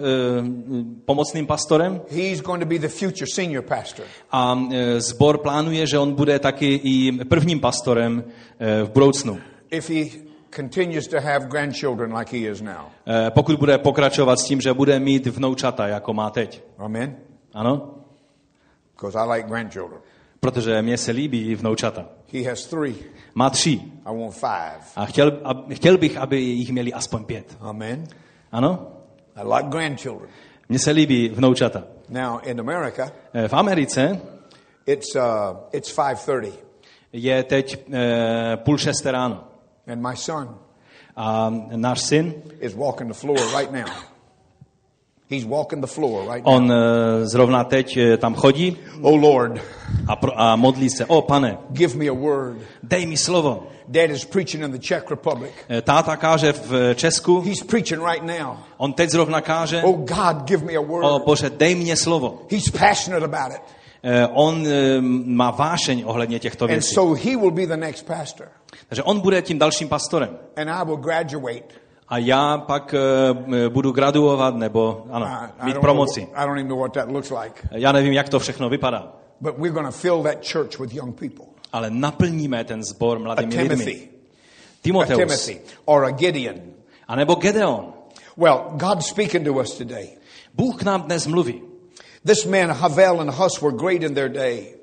pomocným pastorem. He's going to be the future senior pastor. A zbor plánuje, že on bude taky i prvním pastorem v budoucnu. If he continues to have grandchildren like he is now. Pokud bude pokračovat s tím, že bude mít vnoučata, jako má teď. Amen. Ano? Because I like grandchildren. Protože mě se líbí vnoučata. He has three. Má tři. I want five. A chtěl, a, chtěl bych, aby jich měli aspoň pět. Amen. Ano? I like grandchildren. Mně se líbí vnoučata. Now in America, v Americe it's, uh, it's 5.30. je teď uh, půl šesté ráno. And my son a náš syn is walking the floor right now. He's walking the floor right now. On uh, zrovna teď uh, tam chodí. Oh Lord. A, pro, a modlí se. O pane. Give me a word. Dej mi slovo. Dad is preaching in the Czech Republic. Eh, táta káže v Česku. He's preaching right now. On teď zrovna káže. Oh God, give me a word. O Bože, dej mě slovo. He's passionate about it. Uh, on uh, má vášeň ohledně těchto věcí. And so he will be the next pastor. Takže on bude tím dalším pastorem. And I will graduate. A já pak uh, budu graduovat nebo ano, mít promoci. Já nevím, jak to všechno vypadá. But we're going to fill that church with young people. Ale naplníme ten zbor mladými lidmi. Timoteus. A Timothy or a Gideon. A nebo Gedeon. Well, God's speaking to us today. Bůh k nám dnes mluví. This man Havel and Hus were great in their day.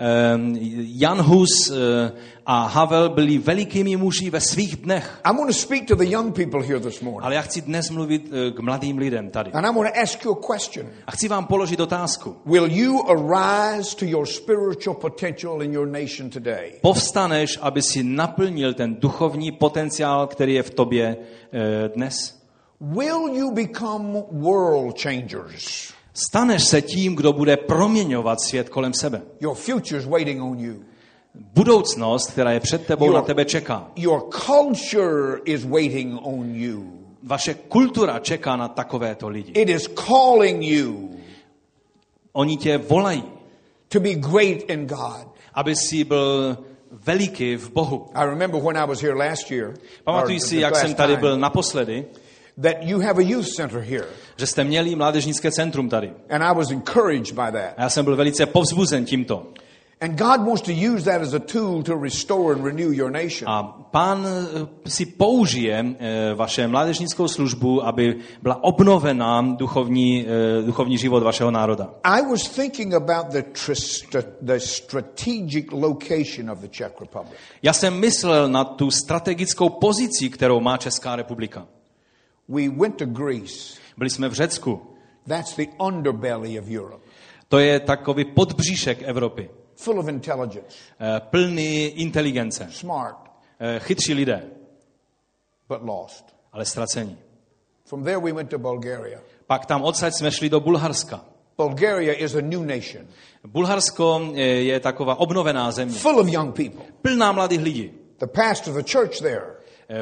Um, Jan Hus uh, a Havel byli velikými muži ve svých dnech. I'm going to speak to the young people here this morning. Ale já chci dnes mluvit uh, k mladým lidem tady. And I'm going to ask you a question. A chci vám položit otázku. Will you arise to your spiritual potential in your nation today? Povstaneš, aby si naplnil ten duchovní potenciál, který je v tobě uh, dnes? Will you become world changers? Staneš se tím, kdo bude proměňovat svět kolem sebe. Your future's waiting on you. Budoucnost, která je před tebou, your, na tebe čeká. Your culture is waiting on you. Vaše kultura čeká na takovéto lidi. It is calling you. Oni tě volají. To be great in God. Aby si byl veliký v Bohu. I remember when I was here last year. Pamatuji si, jak jsem tady byl naposledy that you have a youth center here. Že jste měli mládežnické centrum tady. And I was encouraged by that. A já jsem byl velice povzbuzen tímto. And God wants to use that as a tool to restore and renew your nation. A pán eh, si použije eh, vaše mládežnickou službu, aby byla obnovena duchovní, eh, duchovní život vašeho národa. I was thinking about the, the strategic location of the Czech Republic. Já jsem myslel na tu strategickou pozici, kterou má Česká republika. We went to Greece. Byli jsme v Řecku. That's the underbelly of Europe. To je takový podbříšek Evropy. Full of intelligence. Uh, plný inteligence. Smart. Uh, chytří lidé. But lost. Ale ztracení. From there we went to Bulgaria. Pak tam odsaď jsme šli do Bulharska. Bulgaria is a new nation. Bulharsko je, je taková obnovená země. Full of young people. Plná mladých lidí. The pastor of the church there.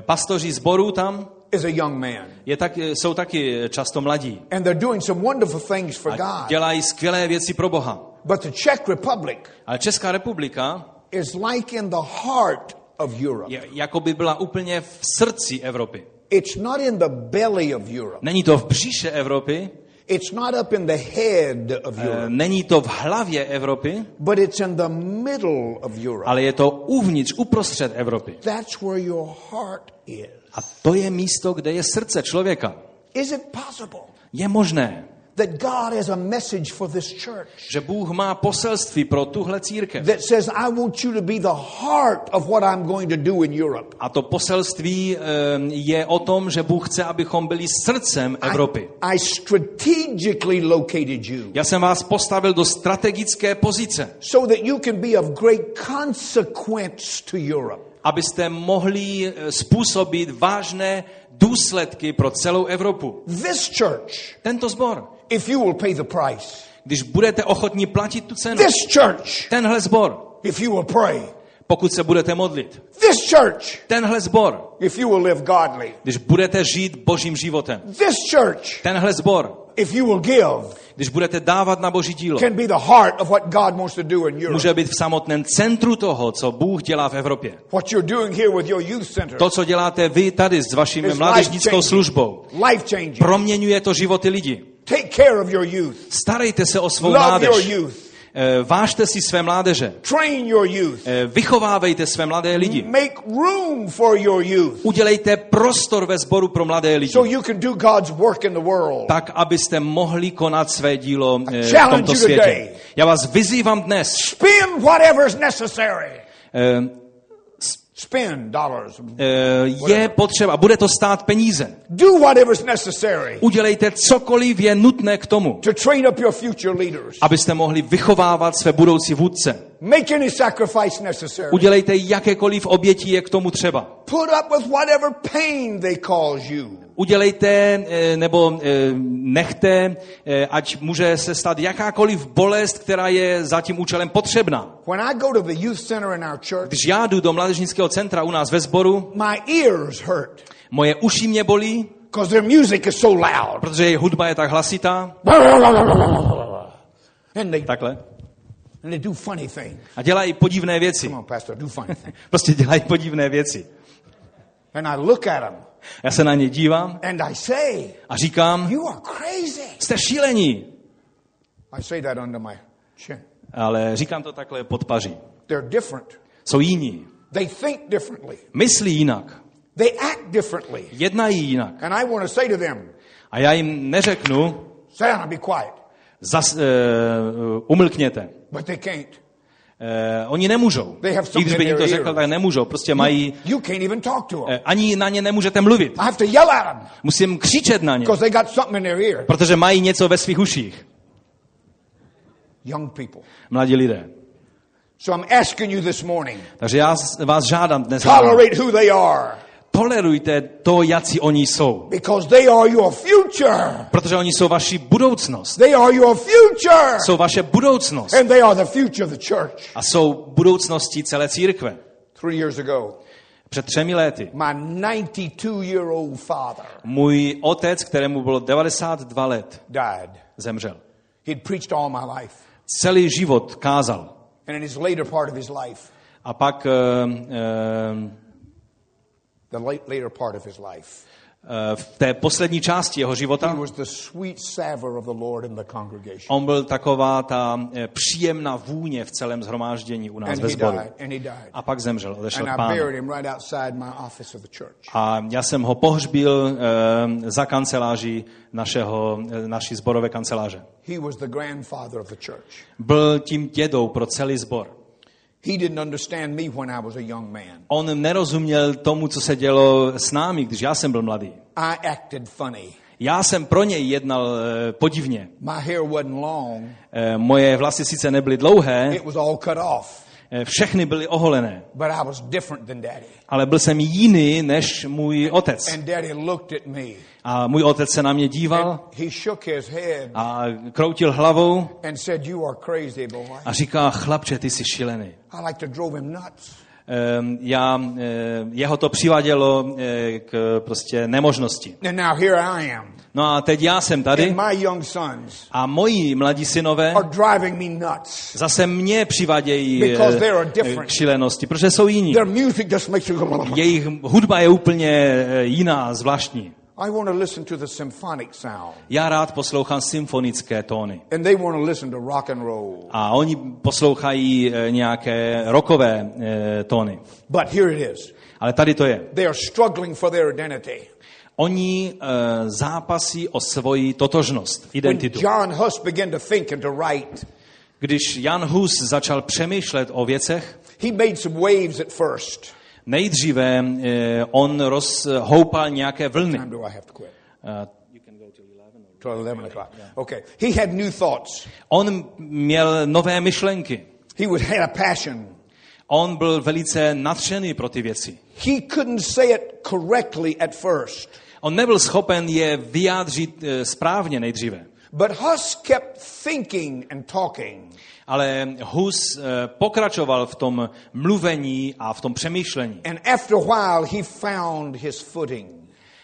Pastoři zboru tam is a young man. Je tak, jsou taky často mladí. And they're doing some wonderful things for God. dělají skvělé věci pro Boha. But the Czech Republic Ale Česká republika is like in the heart of Europe. Je, jako by byla úplně v srdci Evropy. It's not in the belly of Europe. Není to v bříše Evropy. It's not up in the head of Europe. Není to v hlavě Evropy. But it's in the middle of Europe. Ale je to uvnitř, uprostřed Evropy. That's where your heart is. A to je místo, kde je srdce člověka. Is it possible? Je možné, that God has a message for this church. Že Bůh má poselství pro tuhle církev. That says I want you to be the heart of what I'm going to do in Europe. A to poselství ehm, je o tom, že Bůh chce, abychom byli srdcem Evropy. I, I strategically located you. Já jsem vás postavil do strategické pozice. So that you can be of great consequence to Europe. Abyste mohli eh, způsobit vážné důsledky pro celou Evropu. This church, tento zbor, if you will pay the price, když budete ochotni platit tu cenu, this church, tenhle zbor, if you will pray, pokud se budete modlit, this church, tenhle zbor, if you will live godly, když budete žít božím životem, this church, tenhle zbor, if you will give, když budete dávat na boží dílo, can be the heart of what God wants to do in Europe. může být v samotném centru toho, co Bůh dělá v Evropě. What you're doing here with your youth center to, co děláte vy tady s vaší mládežnickou službou, life proměňuje to životy lidí. Take care of your youth. Starejte se o svou Love mládež. Your youth. Eh, vážte si své mládeže. Train your youth. Eh, vychovávejte své mladé lidi. Make room for your youth. Udělejte prostor ve sboru pro mladé lidi. So you can do God's work in the world. Tak, abyste mohli konat své dílo eh, v tomto světě. Já vás vyzývám dnes. Spend whatever is necessary. Dollars. Je potřeba, bude to stát peníze. Do necessary. Udělejte cokoliv je nutné k tomu. Abyste mohli vychovávat své budoucí vůdce. Make any sacrifice necessary. Udělejte jakékoliv obětí je k tomu třeba. Put up with whatever pain they cause you. Udělejte nebo nechte, ať může se stát jakákoliv bolest, která je za tím účelem potřebná. Když já jdu do mládežnického centra u nás ve sboru. Moje uši mě bolí. Protože jejich hudba je tak hlasitá. Takhle. A dělají podivné věci. Come on, pastor, do funny things. prostě dělají podivné věci. And I look at them. Já se na ně dívám and I say, a říkám, you are crazy. jste šílení. I say that under my chin. Ale říkám to takhle pod paří. They're different. Jsou jiní. They think differently. Myslí jinak. They act differently. Jednají jinak. And I want to say to them, a já jim neřeknu, and be quiet. Zas, uh, umlkněte. But they can't. Uh, oni nemůžou. I když by to řekl, tak nemůžou. Prostě mají... You can't even talk to them. Uh, ani na ně nemůžete mluvit. I have to yell at them. Musím křičet na ně. They got something in their ear. Protože mají něco ve svých uších. Young people. Mladí lidé. So I'm asking you this morning. Takže já vás žádám dnes. Tolerate who they are. Tolerujte to, jací oni jsou. Because they are your future. Protože oni jsou vaši budoucnost. They are your future. Jsou vaše budoucnost. And they are the future of the church. A jsou budoucností celé církve. Three years ago. Před třemi lety. My 92 year old father. Můj otec, kterému bylo 92 let, died. Zemřel. He'd preached all my life. Celý život kázal. And in his later part of his life. A pak uh, uh, the later part of his life. v té poslední části jeho života on byl taková ta příjemná vůně v celém zhromáždění u nás ve sboru. A pak zemřel, odešel k pánu. A já jsem ho pohřbil za kanceláří našeho, naší zborové kanceláře. Byl tím dědou pro celý zbor. He didn't understand me when I was a young man. On nerozuměl tomu, co se dělo s námi, když já jsem byl mladý. I acted funny. Já jsem pro něj jednal uh, podivně. My hair wasn't long. Uh, moje vlasy sice nebyly dlouhé. It was all cut off. Všechny byly oholené. But I was different than daddy. Ale byl jsem jiný než můj otec. And daddy looked at me. A můj otec se na mě díval a kroutil hlavou a říká, chlapče, ty jsi šílený. Ehm, já, eh, jeho to přivádělo eh, k prostě nemožnosti. No a teď já jsem tady a moji mladí synové zase mě přivádějí eh, k šilenosti, protože jsou jiní. Jejich hudba je úplně jiná, zvláštní. I want to listen to the symphonic sound. Já rád poslouchám symfonické tóny. And they want to listen to rock and roll. A oni poslouchají nějaké rockové tóny. But here it is. Ale tady to je. They are struggling for their identity. Oni uh, zápasí o svoji totožnost, identitu. When John Huss began to think and to write, Když Jan Hus začal přemýšlet o věcech, he made some waves at first. Nejdříve uh, on rozhoupal nějaké vlny. Time do I have to quit? You can go till 11 or... Till 11 o'clock. Okay. He had new thoughts. On měl nové myšlenky. He would had a passion. On byl velice nadšený pro ty věci. He couldn't say it correctly at first. On nebyl schopen je vyjádřit uh, správně nejdříve. But Huss kept thinking and talking. Ale Hus uh, pokračoval v tom mluvení a v tom přemýšlení. And after a while he found his footing.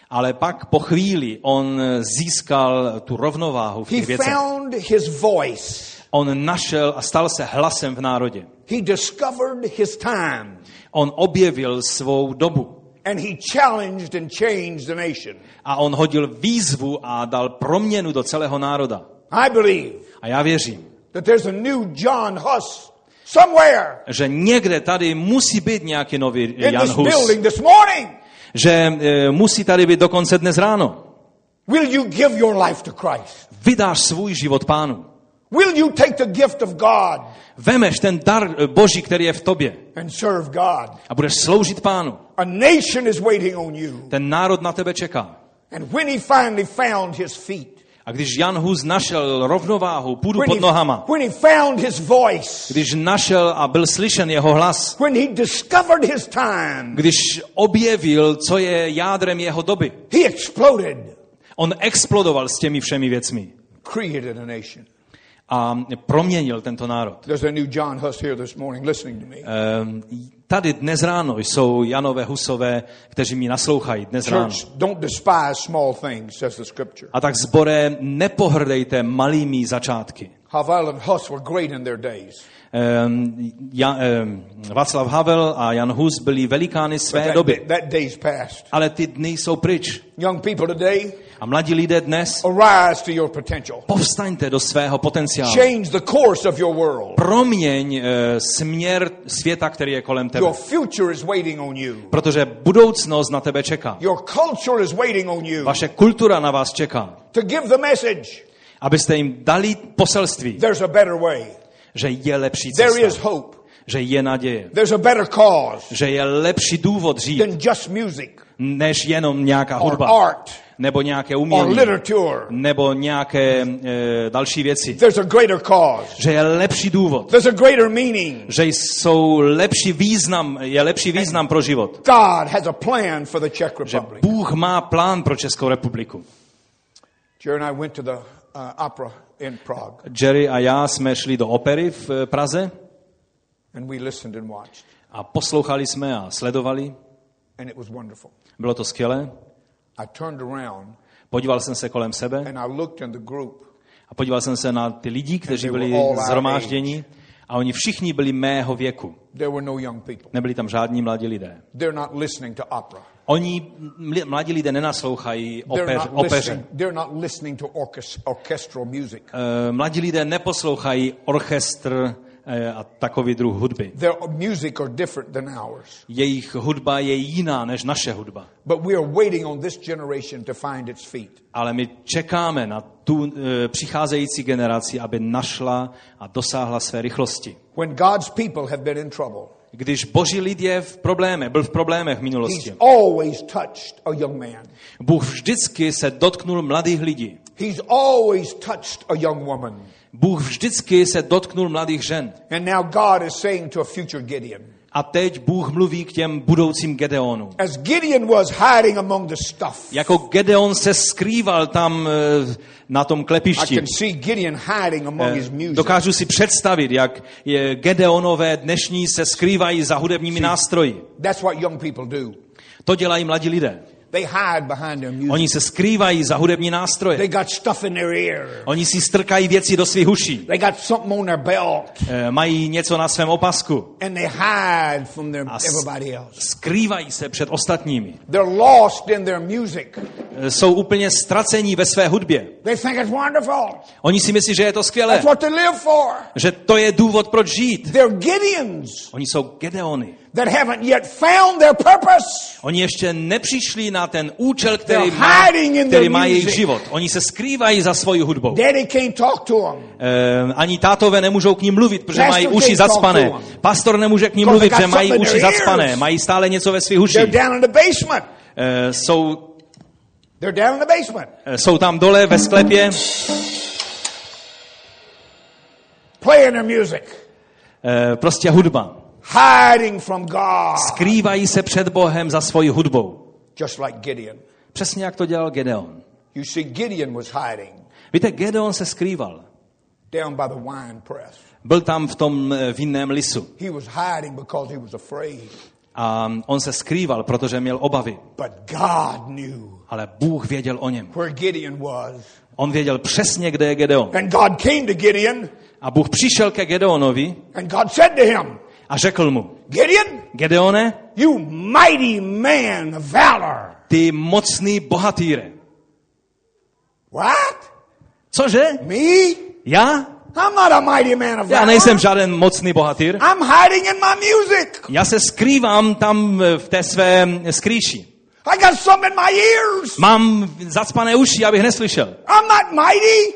Ale pak po chvíli on získal tu rovnováhu v těch He věcech. found his voice. On našel a stal se hlasem v národě. He discovered his time. On objevil svou dobu. And he challenged and changed the nation. A on hodil výzvu a dal proměnu do celého národa. I believe A já věřím, that there's a new John Huss somewhere že někde tady musí být nějaký nový in Jan this Hus. building this morning. Že e, musí tady být dokonce dnes ráno. Will you give your life to Christ? Vydáš svůj život pánu. Will you take the gift of God Vemeš ten dar e, boží, který je v tobě and serve God? a budeš sloužit pánu. A nation is waiting on you. Ten národ na tebe čeká. And when he finally found his feet, A když Jan Hus našel rovnováhu, půdu when pod he, nohama, when he found his voice, když našel a byl slyšen jeho hlas, when he discovered his time, když objevil, co je jádrem jeho doby, he exploded, on explodoval s těmi všemi věcmi created a nation. A proměnil tento národ. Ehm, Tady dnes ráno jsou Janové Husové, kteří mi naslouchají dnes ráno. A tak zbore, nepohrdejte malými začátky. Havel and Huss were great in their days. Um, ja, um, Václav Havel a Jan Hus byli velikány své that, doby. that day's past. Ale ty dny jsou pryč. Young people today, A mladí lidé dnes, arise to your potential. povstaňte do svého potenciálu. Change the course of your world. Proměň uh, směr světa, který je kolem tebe. Your future is waiting on you. Protože budoucnost na tebe čeká. Your culture is waiting on you. Vaše kultura na vás čeká. To give the message, Abyste jim dali poselství, there's a better way. že je lepší There is cesta, hope. že je naděje, There's a better cause že je lepší důvod žít, than just music než jenom nějaká or hudba, art nebo nějaké umění, nebo nějaké e, další věci. Že je lepší důvod, že jsou lepší význam, je lepší význam pro život. Že. Bůh má plán pro Českou republiku. Uh, opera in Prague, Jerry a já jsme šli do opery v eh, Praze. And we listened and watched, a poslouchali jsme a sledovali. and it was wonderful. Bylo to skvělé. I turned around Podíval jsem se kolem sebe. and I looked in the group, a podíval jsem se na ty lidi, kteří byli zhromážděni a oni všichni byli mého věku. no. Nebyli tam žádní mladí lidé. Oni, mladí lidé, nenaslouchají not, opeře. Eh, Mladí lidé neposlouchají orchestr a takový druh hudby. Their music are different than ours. Jejich hudba je jiná než naše hudba. But we are waiting on this generation to find its feet. Ale my čekáme na tu eh, přicházející generaci, aby našla a dosáhla své rychlosti. When God's people have been in trouble, Když boží lid je v problémech, byl v problémech v He's minulosti, always touched a young man. Bůh vždycky se dotknul mladých lidí. He's always touched a young woman. Bůh vždycky se dotknul mladých žen. And now God is saying to a future Gideon, A teď Bůh mluví k těm budoucím Gedeonům. As Gideon was hiding among the stuff. Jako Gedeon se skrýval tam eh, na tom klepišti. I can see Gideon hiding among his music. Dokážu si představit, jak Gedeonové dnešní se skrývají za hudebními nástroji. That's what young people do. To dělají mladí lidé. They hide behind their music. Oni se skrývají za hudební nástroje. They got stuff in their ear. Oni si strkají věci do svých uší. They got something on their belt. E, mají něco na svém opasku. And they hide from their, everybody else. Skrývají se před ostatními. They're lost in their music. E, jsou úplně ztracení ve své hudbě. They think it's wonderful. Oni si myslí, že je to skvělé. That's what they live for. Že to je důvod, proč žít. They're Gideons. Oni jsou Gedeony that haven't yet found their purpose. Oni ještě nepřišli na ten účel, který, má, který má jejich život. Oni se skrývají za svoji hudbou. Daddy can't talk to them. Uh, ani tátové nemůžou k ním mluvit, protože mají uši zacpané. Pastor nemůže k ním mluvit, protože mají uši zacpané. Mají stále něco ve svých uších. down in the basement. Uh, jsou They're down in the basement. Uh, jsou tam dole ve sklepě. Playing their music. Uh, prostě hudba hiding from God. Skrývají se před Bohem za svoji hudbou. Just like Gideon. Přesně jak to dělal Gedeon. You see, Gideon was hiding. Víte, Gedeon se skrýval. Down by the wine press. Byl tam v tom eh, vinném lisu. He was hiding because he was afraid. A on se skrýval, protože měl obavy. But God knew Ale Bůh věděl o něm. Where Gideon was. On věděl přesně, kde je Gedeon. And God came to Gideon. A Bůh přišel ke Gedeonovi. And God said to him, a řekl mu, Gideon, Gedeone, you mighty man of valor. Ty mocný bohatýre. What? Cože? Me? Já? I'm not a mighty man of valor. Já nejsem žádný mocný bohatýr. I'm hiding in my music. Já se skrývám tam v té své skrýši. I got some in my ears. Mám zacpané uši, abych neslyšel. I'm not mighty.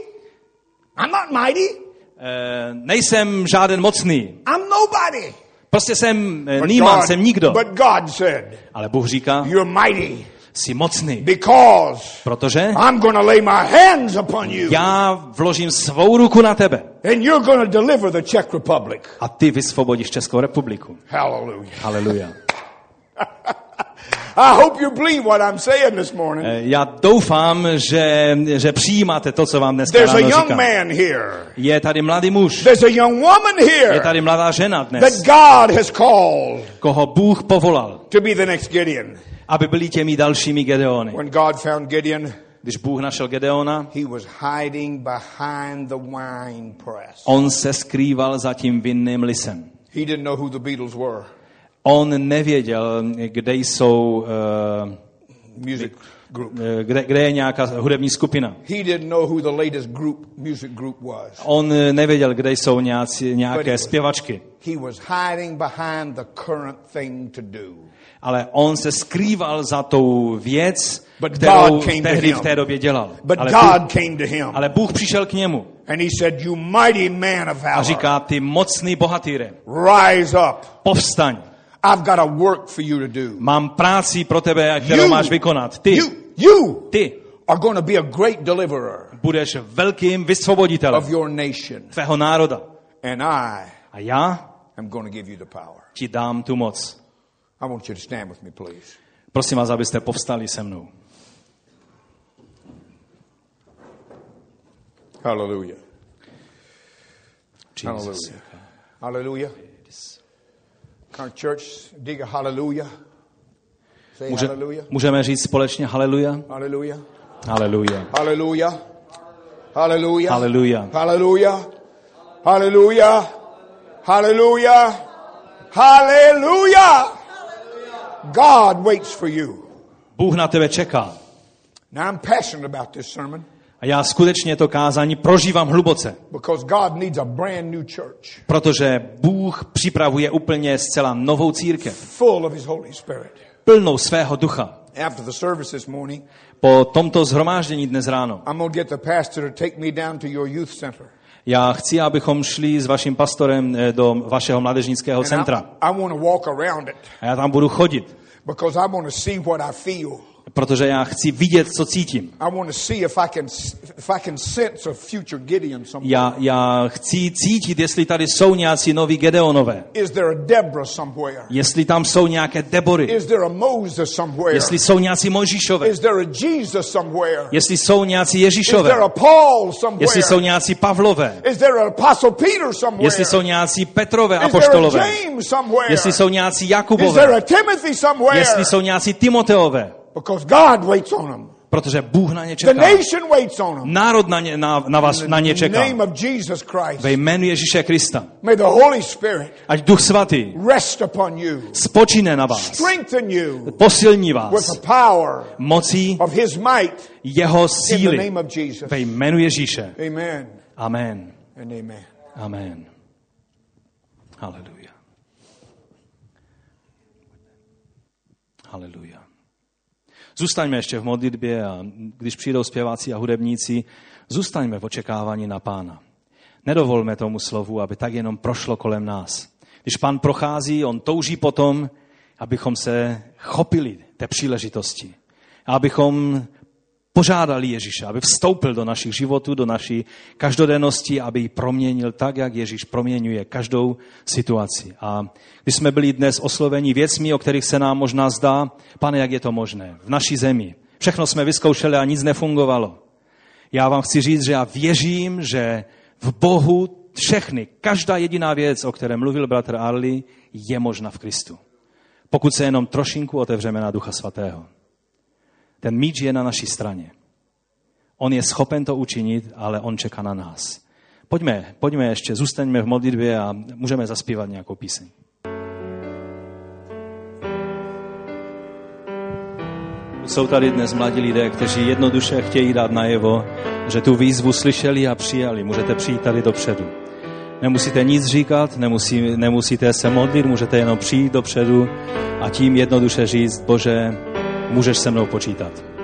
I'm not mighty. Uh, nejsem žádný mocný. I'm nobody. Prostě jsem uh, nímán, jsem nikdo. But God said, Ale Bůh říká, you're mighty. Jsi mocný. Because protože I'm gonna lay my hands upon you. já vložím svou ruku na tebe. And you're gonna deliver the Czech Republic. A ty vysvobodíš Českou republiku. Hallelujah. Hallelujah. I hope you believe what I'm saying this morning. Eh, já doufám, že, že přijímáte to, co vám dnes There's a young man here. Je tady mladý muž. There's a young woman here. Je tady mladá žena dnes. That God has called. Koho Bůh povolal. To be the next Gideon. Aby byli těmi dalšími Gedeony. When God found Gideon, když Bůh našel Gedeona, he was hiding behind the wine press. On se skrýval za tím vinným lisem. He didn't know who the Beatles were. On nevěděl, kde jsou uh, music group. Eh, kde, kde je nějaká hudební skupina. He didn't know who the latest group, music group was. On eh, nevěděl, kde jsou nějací, nějaké was, zpěvačky. He was hiding behind the current thing to do. Ale on se skrýval za tou věc, But kterou tehdy v té době dělal. But ale, God Bůh, came to him. ale Bůh přišel k němu. And he said, you mighty man of valor. A říká, ty mocný bohatýre. Rise up. Povstaň. I've got a work for you to do. Mám práci pro tebe, kterou you, máš vykonat. Ty, you, you ty are going to be a great deliverer budeš velkým vysvoboditelem of your nation. tvého národa. And I A já am going to give you the power. ti dám tu moc. I want you to stand with me, please. Prosím vás, abyste povstali se mnou. Hallelujah. Hallelujah. Hallelujah. Hallelujah. Může, hallelujah. Můžeme říct společně haleluja? Hallelujah. Hallelujah. Hallelujah. Hallelujah. Hallelujah. Hallelujah. Hallelujah. Hallelujah. Hallelujah. God waits for you. Bůh na tebe čeká. Now I'm passionate about this sermon. A já skutečně to kázání prožívám hluboce. Protože Bůh připravuje úplně zcela novou církev. Plnou svého ducha. Po tomto zhromáždění dnes ráno. Já chci, abychom šli s vaším pastorem eh, do vašeho mládežnického centra. A já tam budu chodit. Protože já chci vidět, co cítím. Já, já chci cítit, jestli tady jsou nějací noví Gedeonové. Jestli tam jsou nějaké Debory. Jestli jsou nějací Mojžíšové. Jestli jsou nějací Ježíšové. Jestli jsou nějací Pavlové. Jestli jsou nějací Petrové apoštolové. Jestli jsou nějací Jakubové. Jestli jsou nějací Timoteové. Because God waits on them. Protože Bůh na ně čeká. The nation waits on them. Národ na, ně, na, na vás na ně čeká. name of Jesus Christ. Ve jménu Ježíše Krista. May the Holy Spirit Ať Duch Svatý rest upon you. spočine na vás. Strengthen you. Posilní vás. With the power mocí of his might. Jeho síly. In the name of Jesus. Ve jménu Ježíše. Amen. Amen. And amen. Amen. Haleluja. Haleluja. Zůstaňme ještě v modlitbě a když přijdou zpěváci a hudebníci, zůstaňme v očekávání na Pána. Nedovolme tomu slovu, aby tak jenom prošlo kolem nás. Když Pán prochází, on touží potom, abychom se chopili té příležitosti. Abychom požádali Ježíše, aby vstoupil do našich životů, do naší každodennosti, aby ji proměnil tak, jak Ježíš proměňuje každou situaci. A když jsme byli dnes osloveni věcmi, o kterých se nám možná zdá, pane, jak je to možné, v naší zemi. Všechno jsme vyzkoušeli a nic nefungovalo. Já vám chci říct, že já věřím, že v Bohu všechny, každá jediná věc, o které mluvil bratr Arli, je možná v Kristu. Pokud se jenom trošinku otevřeme na Ducha Svatého. Ten míč je na naší straně. On je schopen to učinit, ale on čeká na nás. Pojďme, pojďme ještě, zůstaňme v modlitbě a můžeme zaspívat nějakou píseň. Jsou tady dnes mladí lidé, kteří jednoduše chtějí dát najevo, že tu výzvu slyšeli a přijali. Můžete přijít tady dopředu. Nemusíte nic říkat, nemusí, nemusíte se modlit, můžete jenom přijít dopředu a tím jednoduše říct, Bože, můžeš se mnou počítat.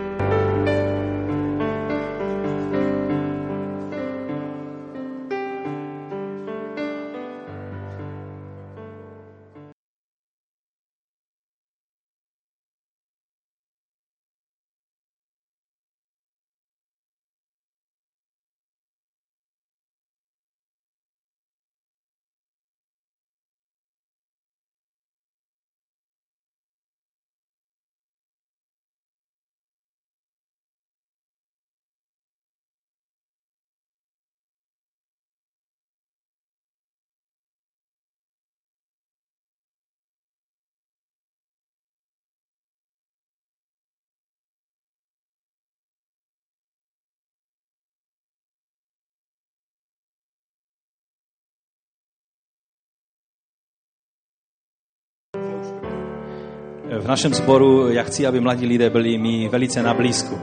V našem sboru já chci, aby mladí lidé byli mi velice na blízku.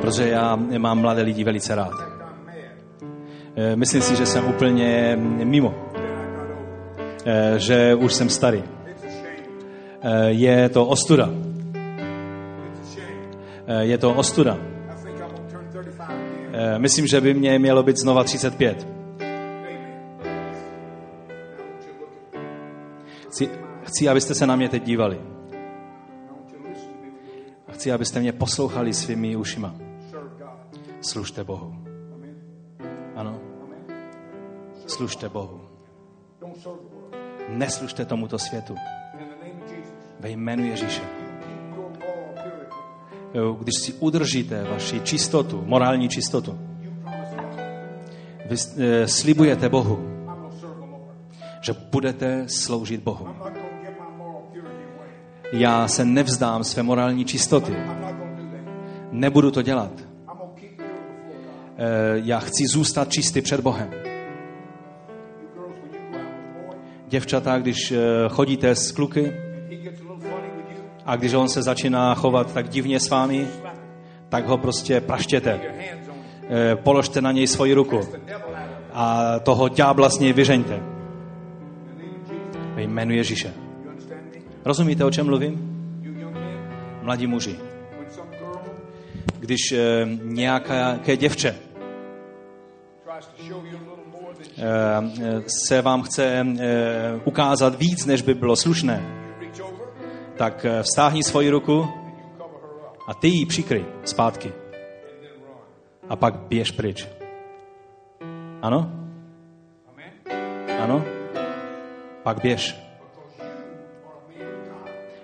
Protože já mám mladé lidi velice rád. Eh, myslím si, že jsem úplně mimo. Eh, že už jsem starý. Eh, je to ostuda. Je to ostuda. Myslím, že by mě mělo být znova 35. Chci, abyste se na mě teď dívali. A chci, abyste mě poslouchali svými ušima. Služte Bohu. Ano. Služte Bohu. Neslužte tomuto světu. Ve jménu Ježíše. Když si udržíte vaši čistotu, morální čistotu, vy eh, slibujete Bohu, že budete sloužit Bohu. Já se nevzdám své morální čistoty. Nebudu to dělat. Eh, já chci zůstat čistý před Bohem. Děvčata, když eh, chodíte s kluky a když on se začíná chovat tak divně s vámi, tak ho prostě praštěte. Eh, položte na něj svoji ruku a toho ďábla s něj vyřeňte ve jménu Ježíše. Rozumíte, o čem mluvím? Mladí muži. Když eh, nějaké děvče eh, se vám chce eh, ukázat víc, než by bylo slušné, tak vztáhni svoji ruku a ty ji přikry zpátky. A pak běž pryč. Ano? Ano? Pak běž.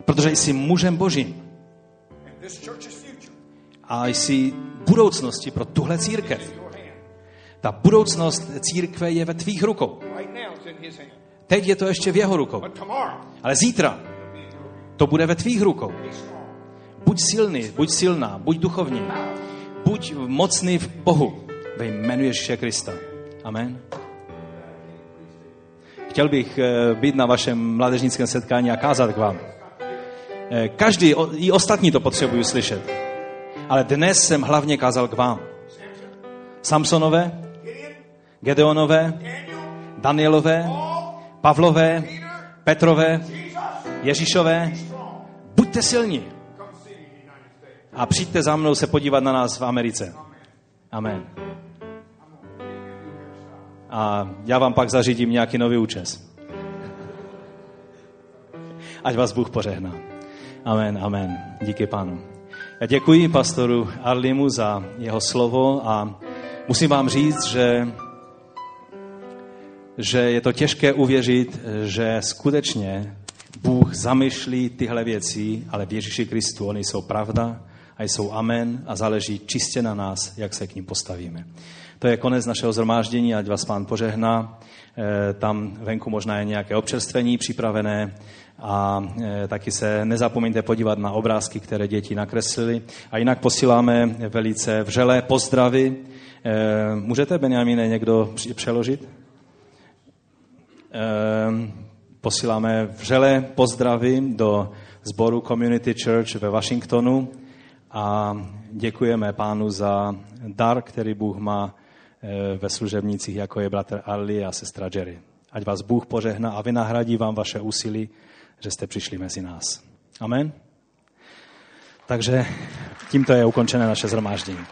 Protože jsi mužem božím. A jsi budoucnosti pro tuhle církev. Ta budoucnost církve je ve tvých rukou. Teď je to ještě v jeho rukou. Ale zítra to bude ve tvých rukou. Buď silný, buď silná, buď duchovní. Buď mocný v Bohu ve jménu Ježíše Krista. Amen. Chtěl bych eh, být na vašem mládežnickém setkání a kázat k vám. Eh, každý, i ostatní to potřebují slyšet. Ale dnes jsem hlavně kázal k vám. Samsonové, Gedeonové, Danielové, Pavlové, Petrové, Ježíšové, buďte silní. A přijďte za mnou se podívat na nás v Americe. Amen. A já vám pak zařídím nějaký nový účes. Ať vás Bůh pořehná. Amen, amen. Díky pánu. Já děkuji pastoru Arlimu za jeho slovo a musím vám říct, že že je to těžké uvěřit, že skutečně Bůh zamýšlí tyhle věci, ale v Ježíši Kristu oni jsou pravda a jsou amen a záleží čistě na nás, jak se k ním postavíme. To je konec našeho zhromáždění, ať vás pán požehná. Eh, tam venku možná je nějaké občerstvení připravené a eh, taky se nezapomeňte podívat na obrázky, které děti nakreslili. A jinak posíláme velice vřelé pozdravy. Eh, můžete, Benjamine, někdo přeložit? Ehm, posíláme vřelé pozdravy do sboru Community Church ve Washingtonu a děkujeme pánu za dar, který Bůh má ve služebnicích, jako je bratr Ali a sestra Jerry. Ať vás Bůh požehná a vynahradí vám vaše úsilí, že jste přišli mezi nás. Amen. Takže tímto je ukončené naše zhromáždění.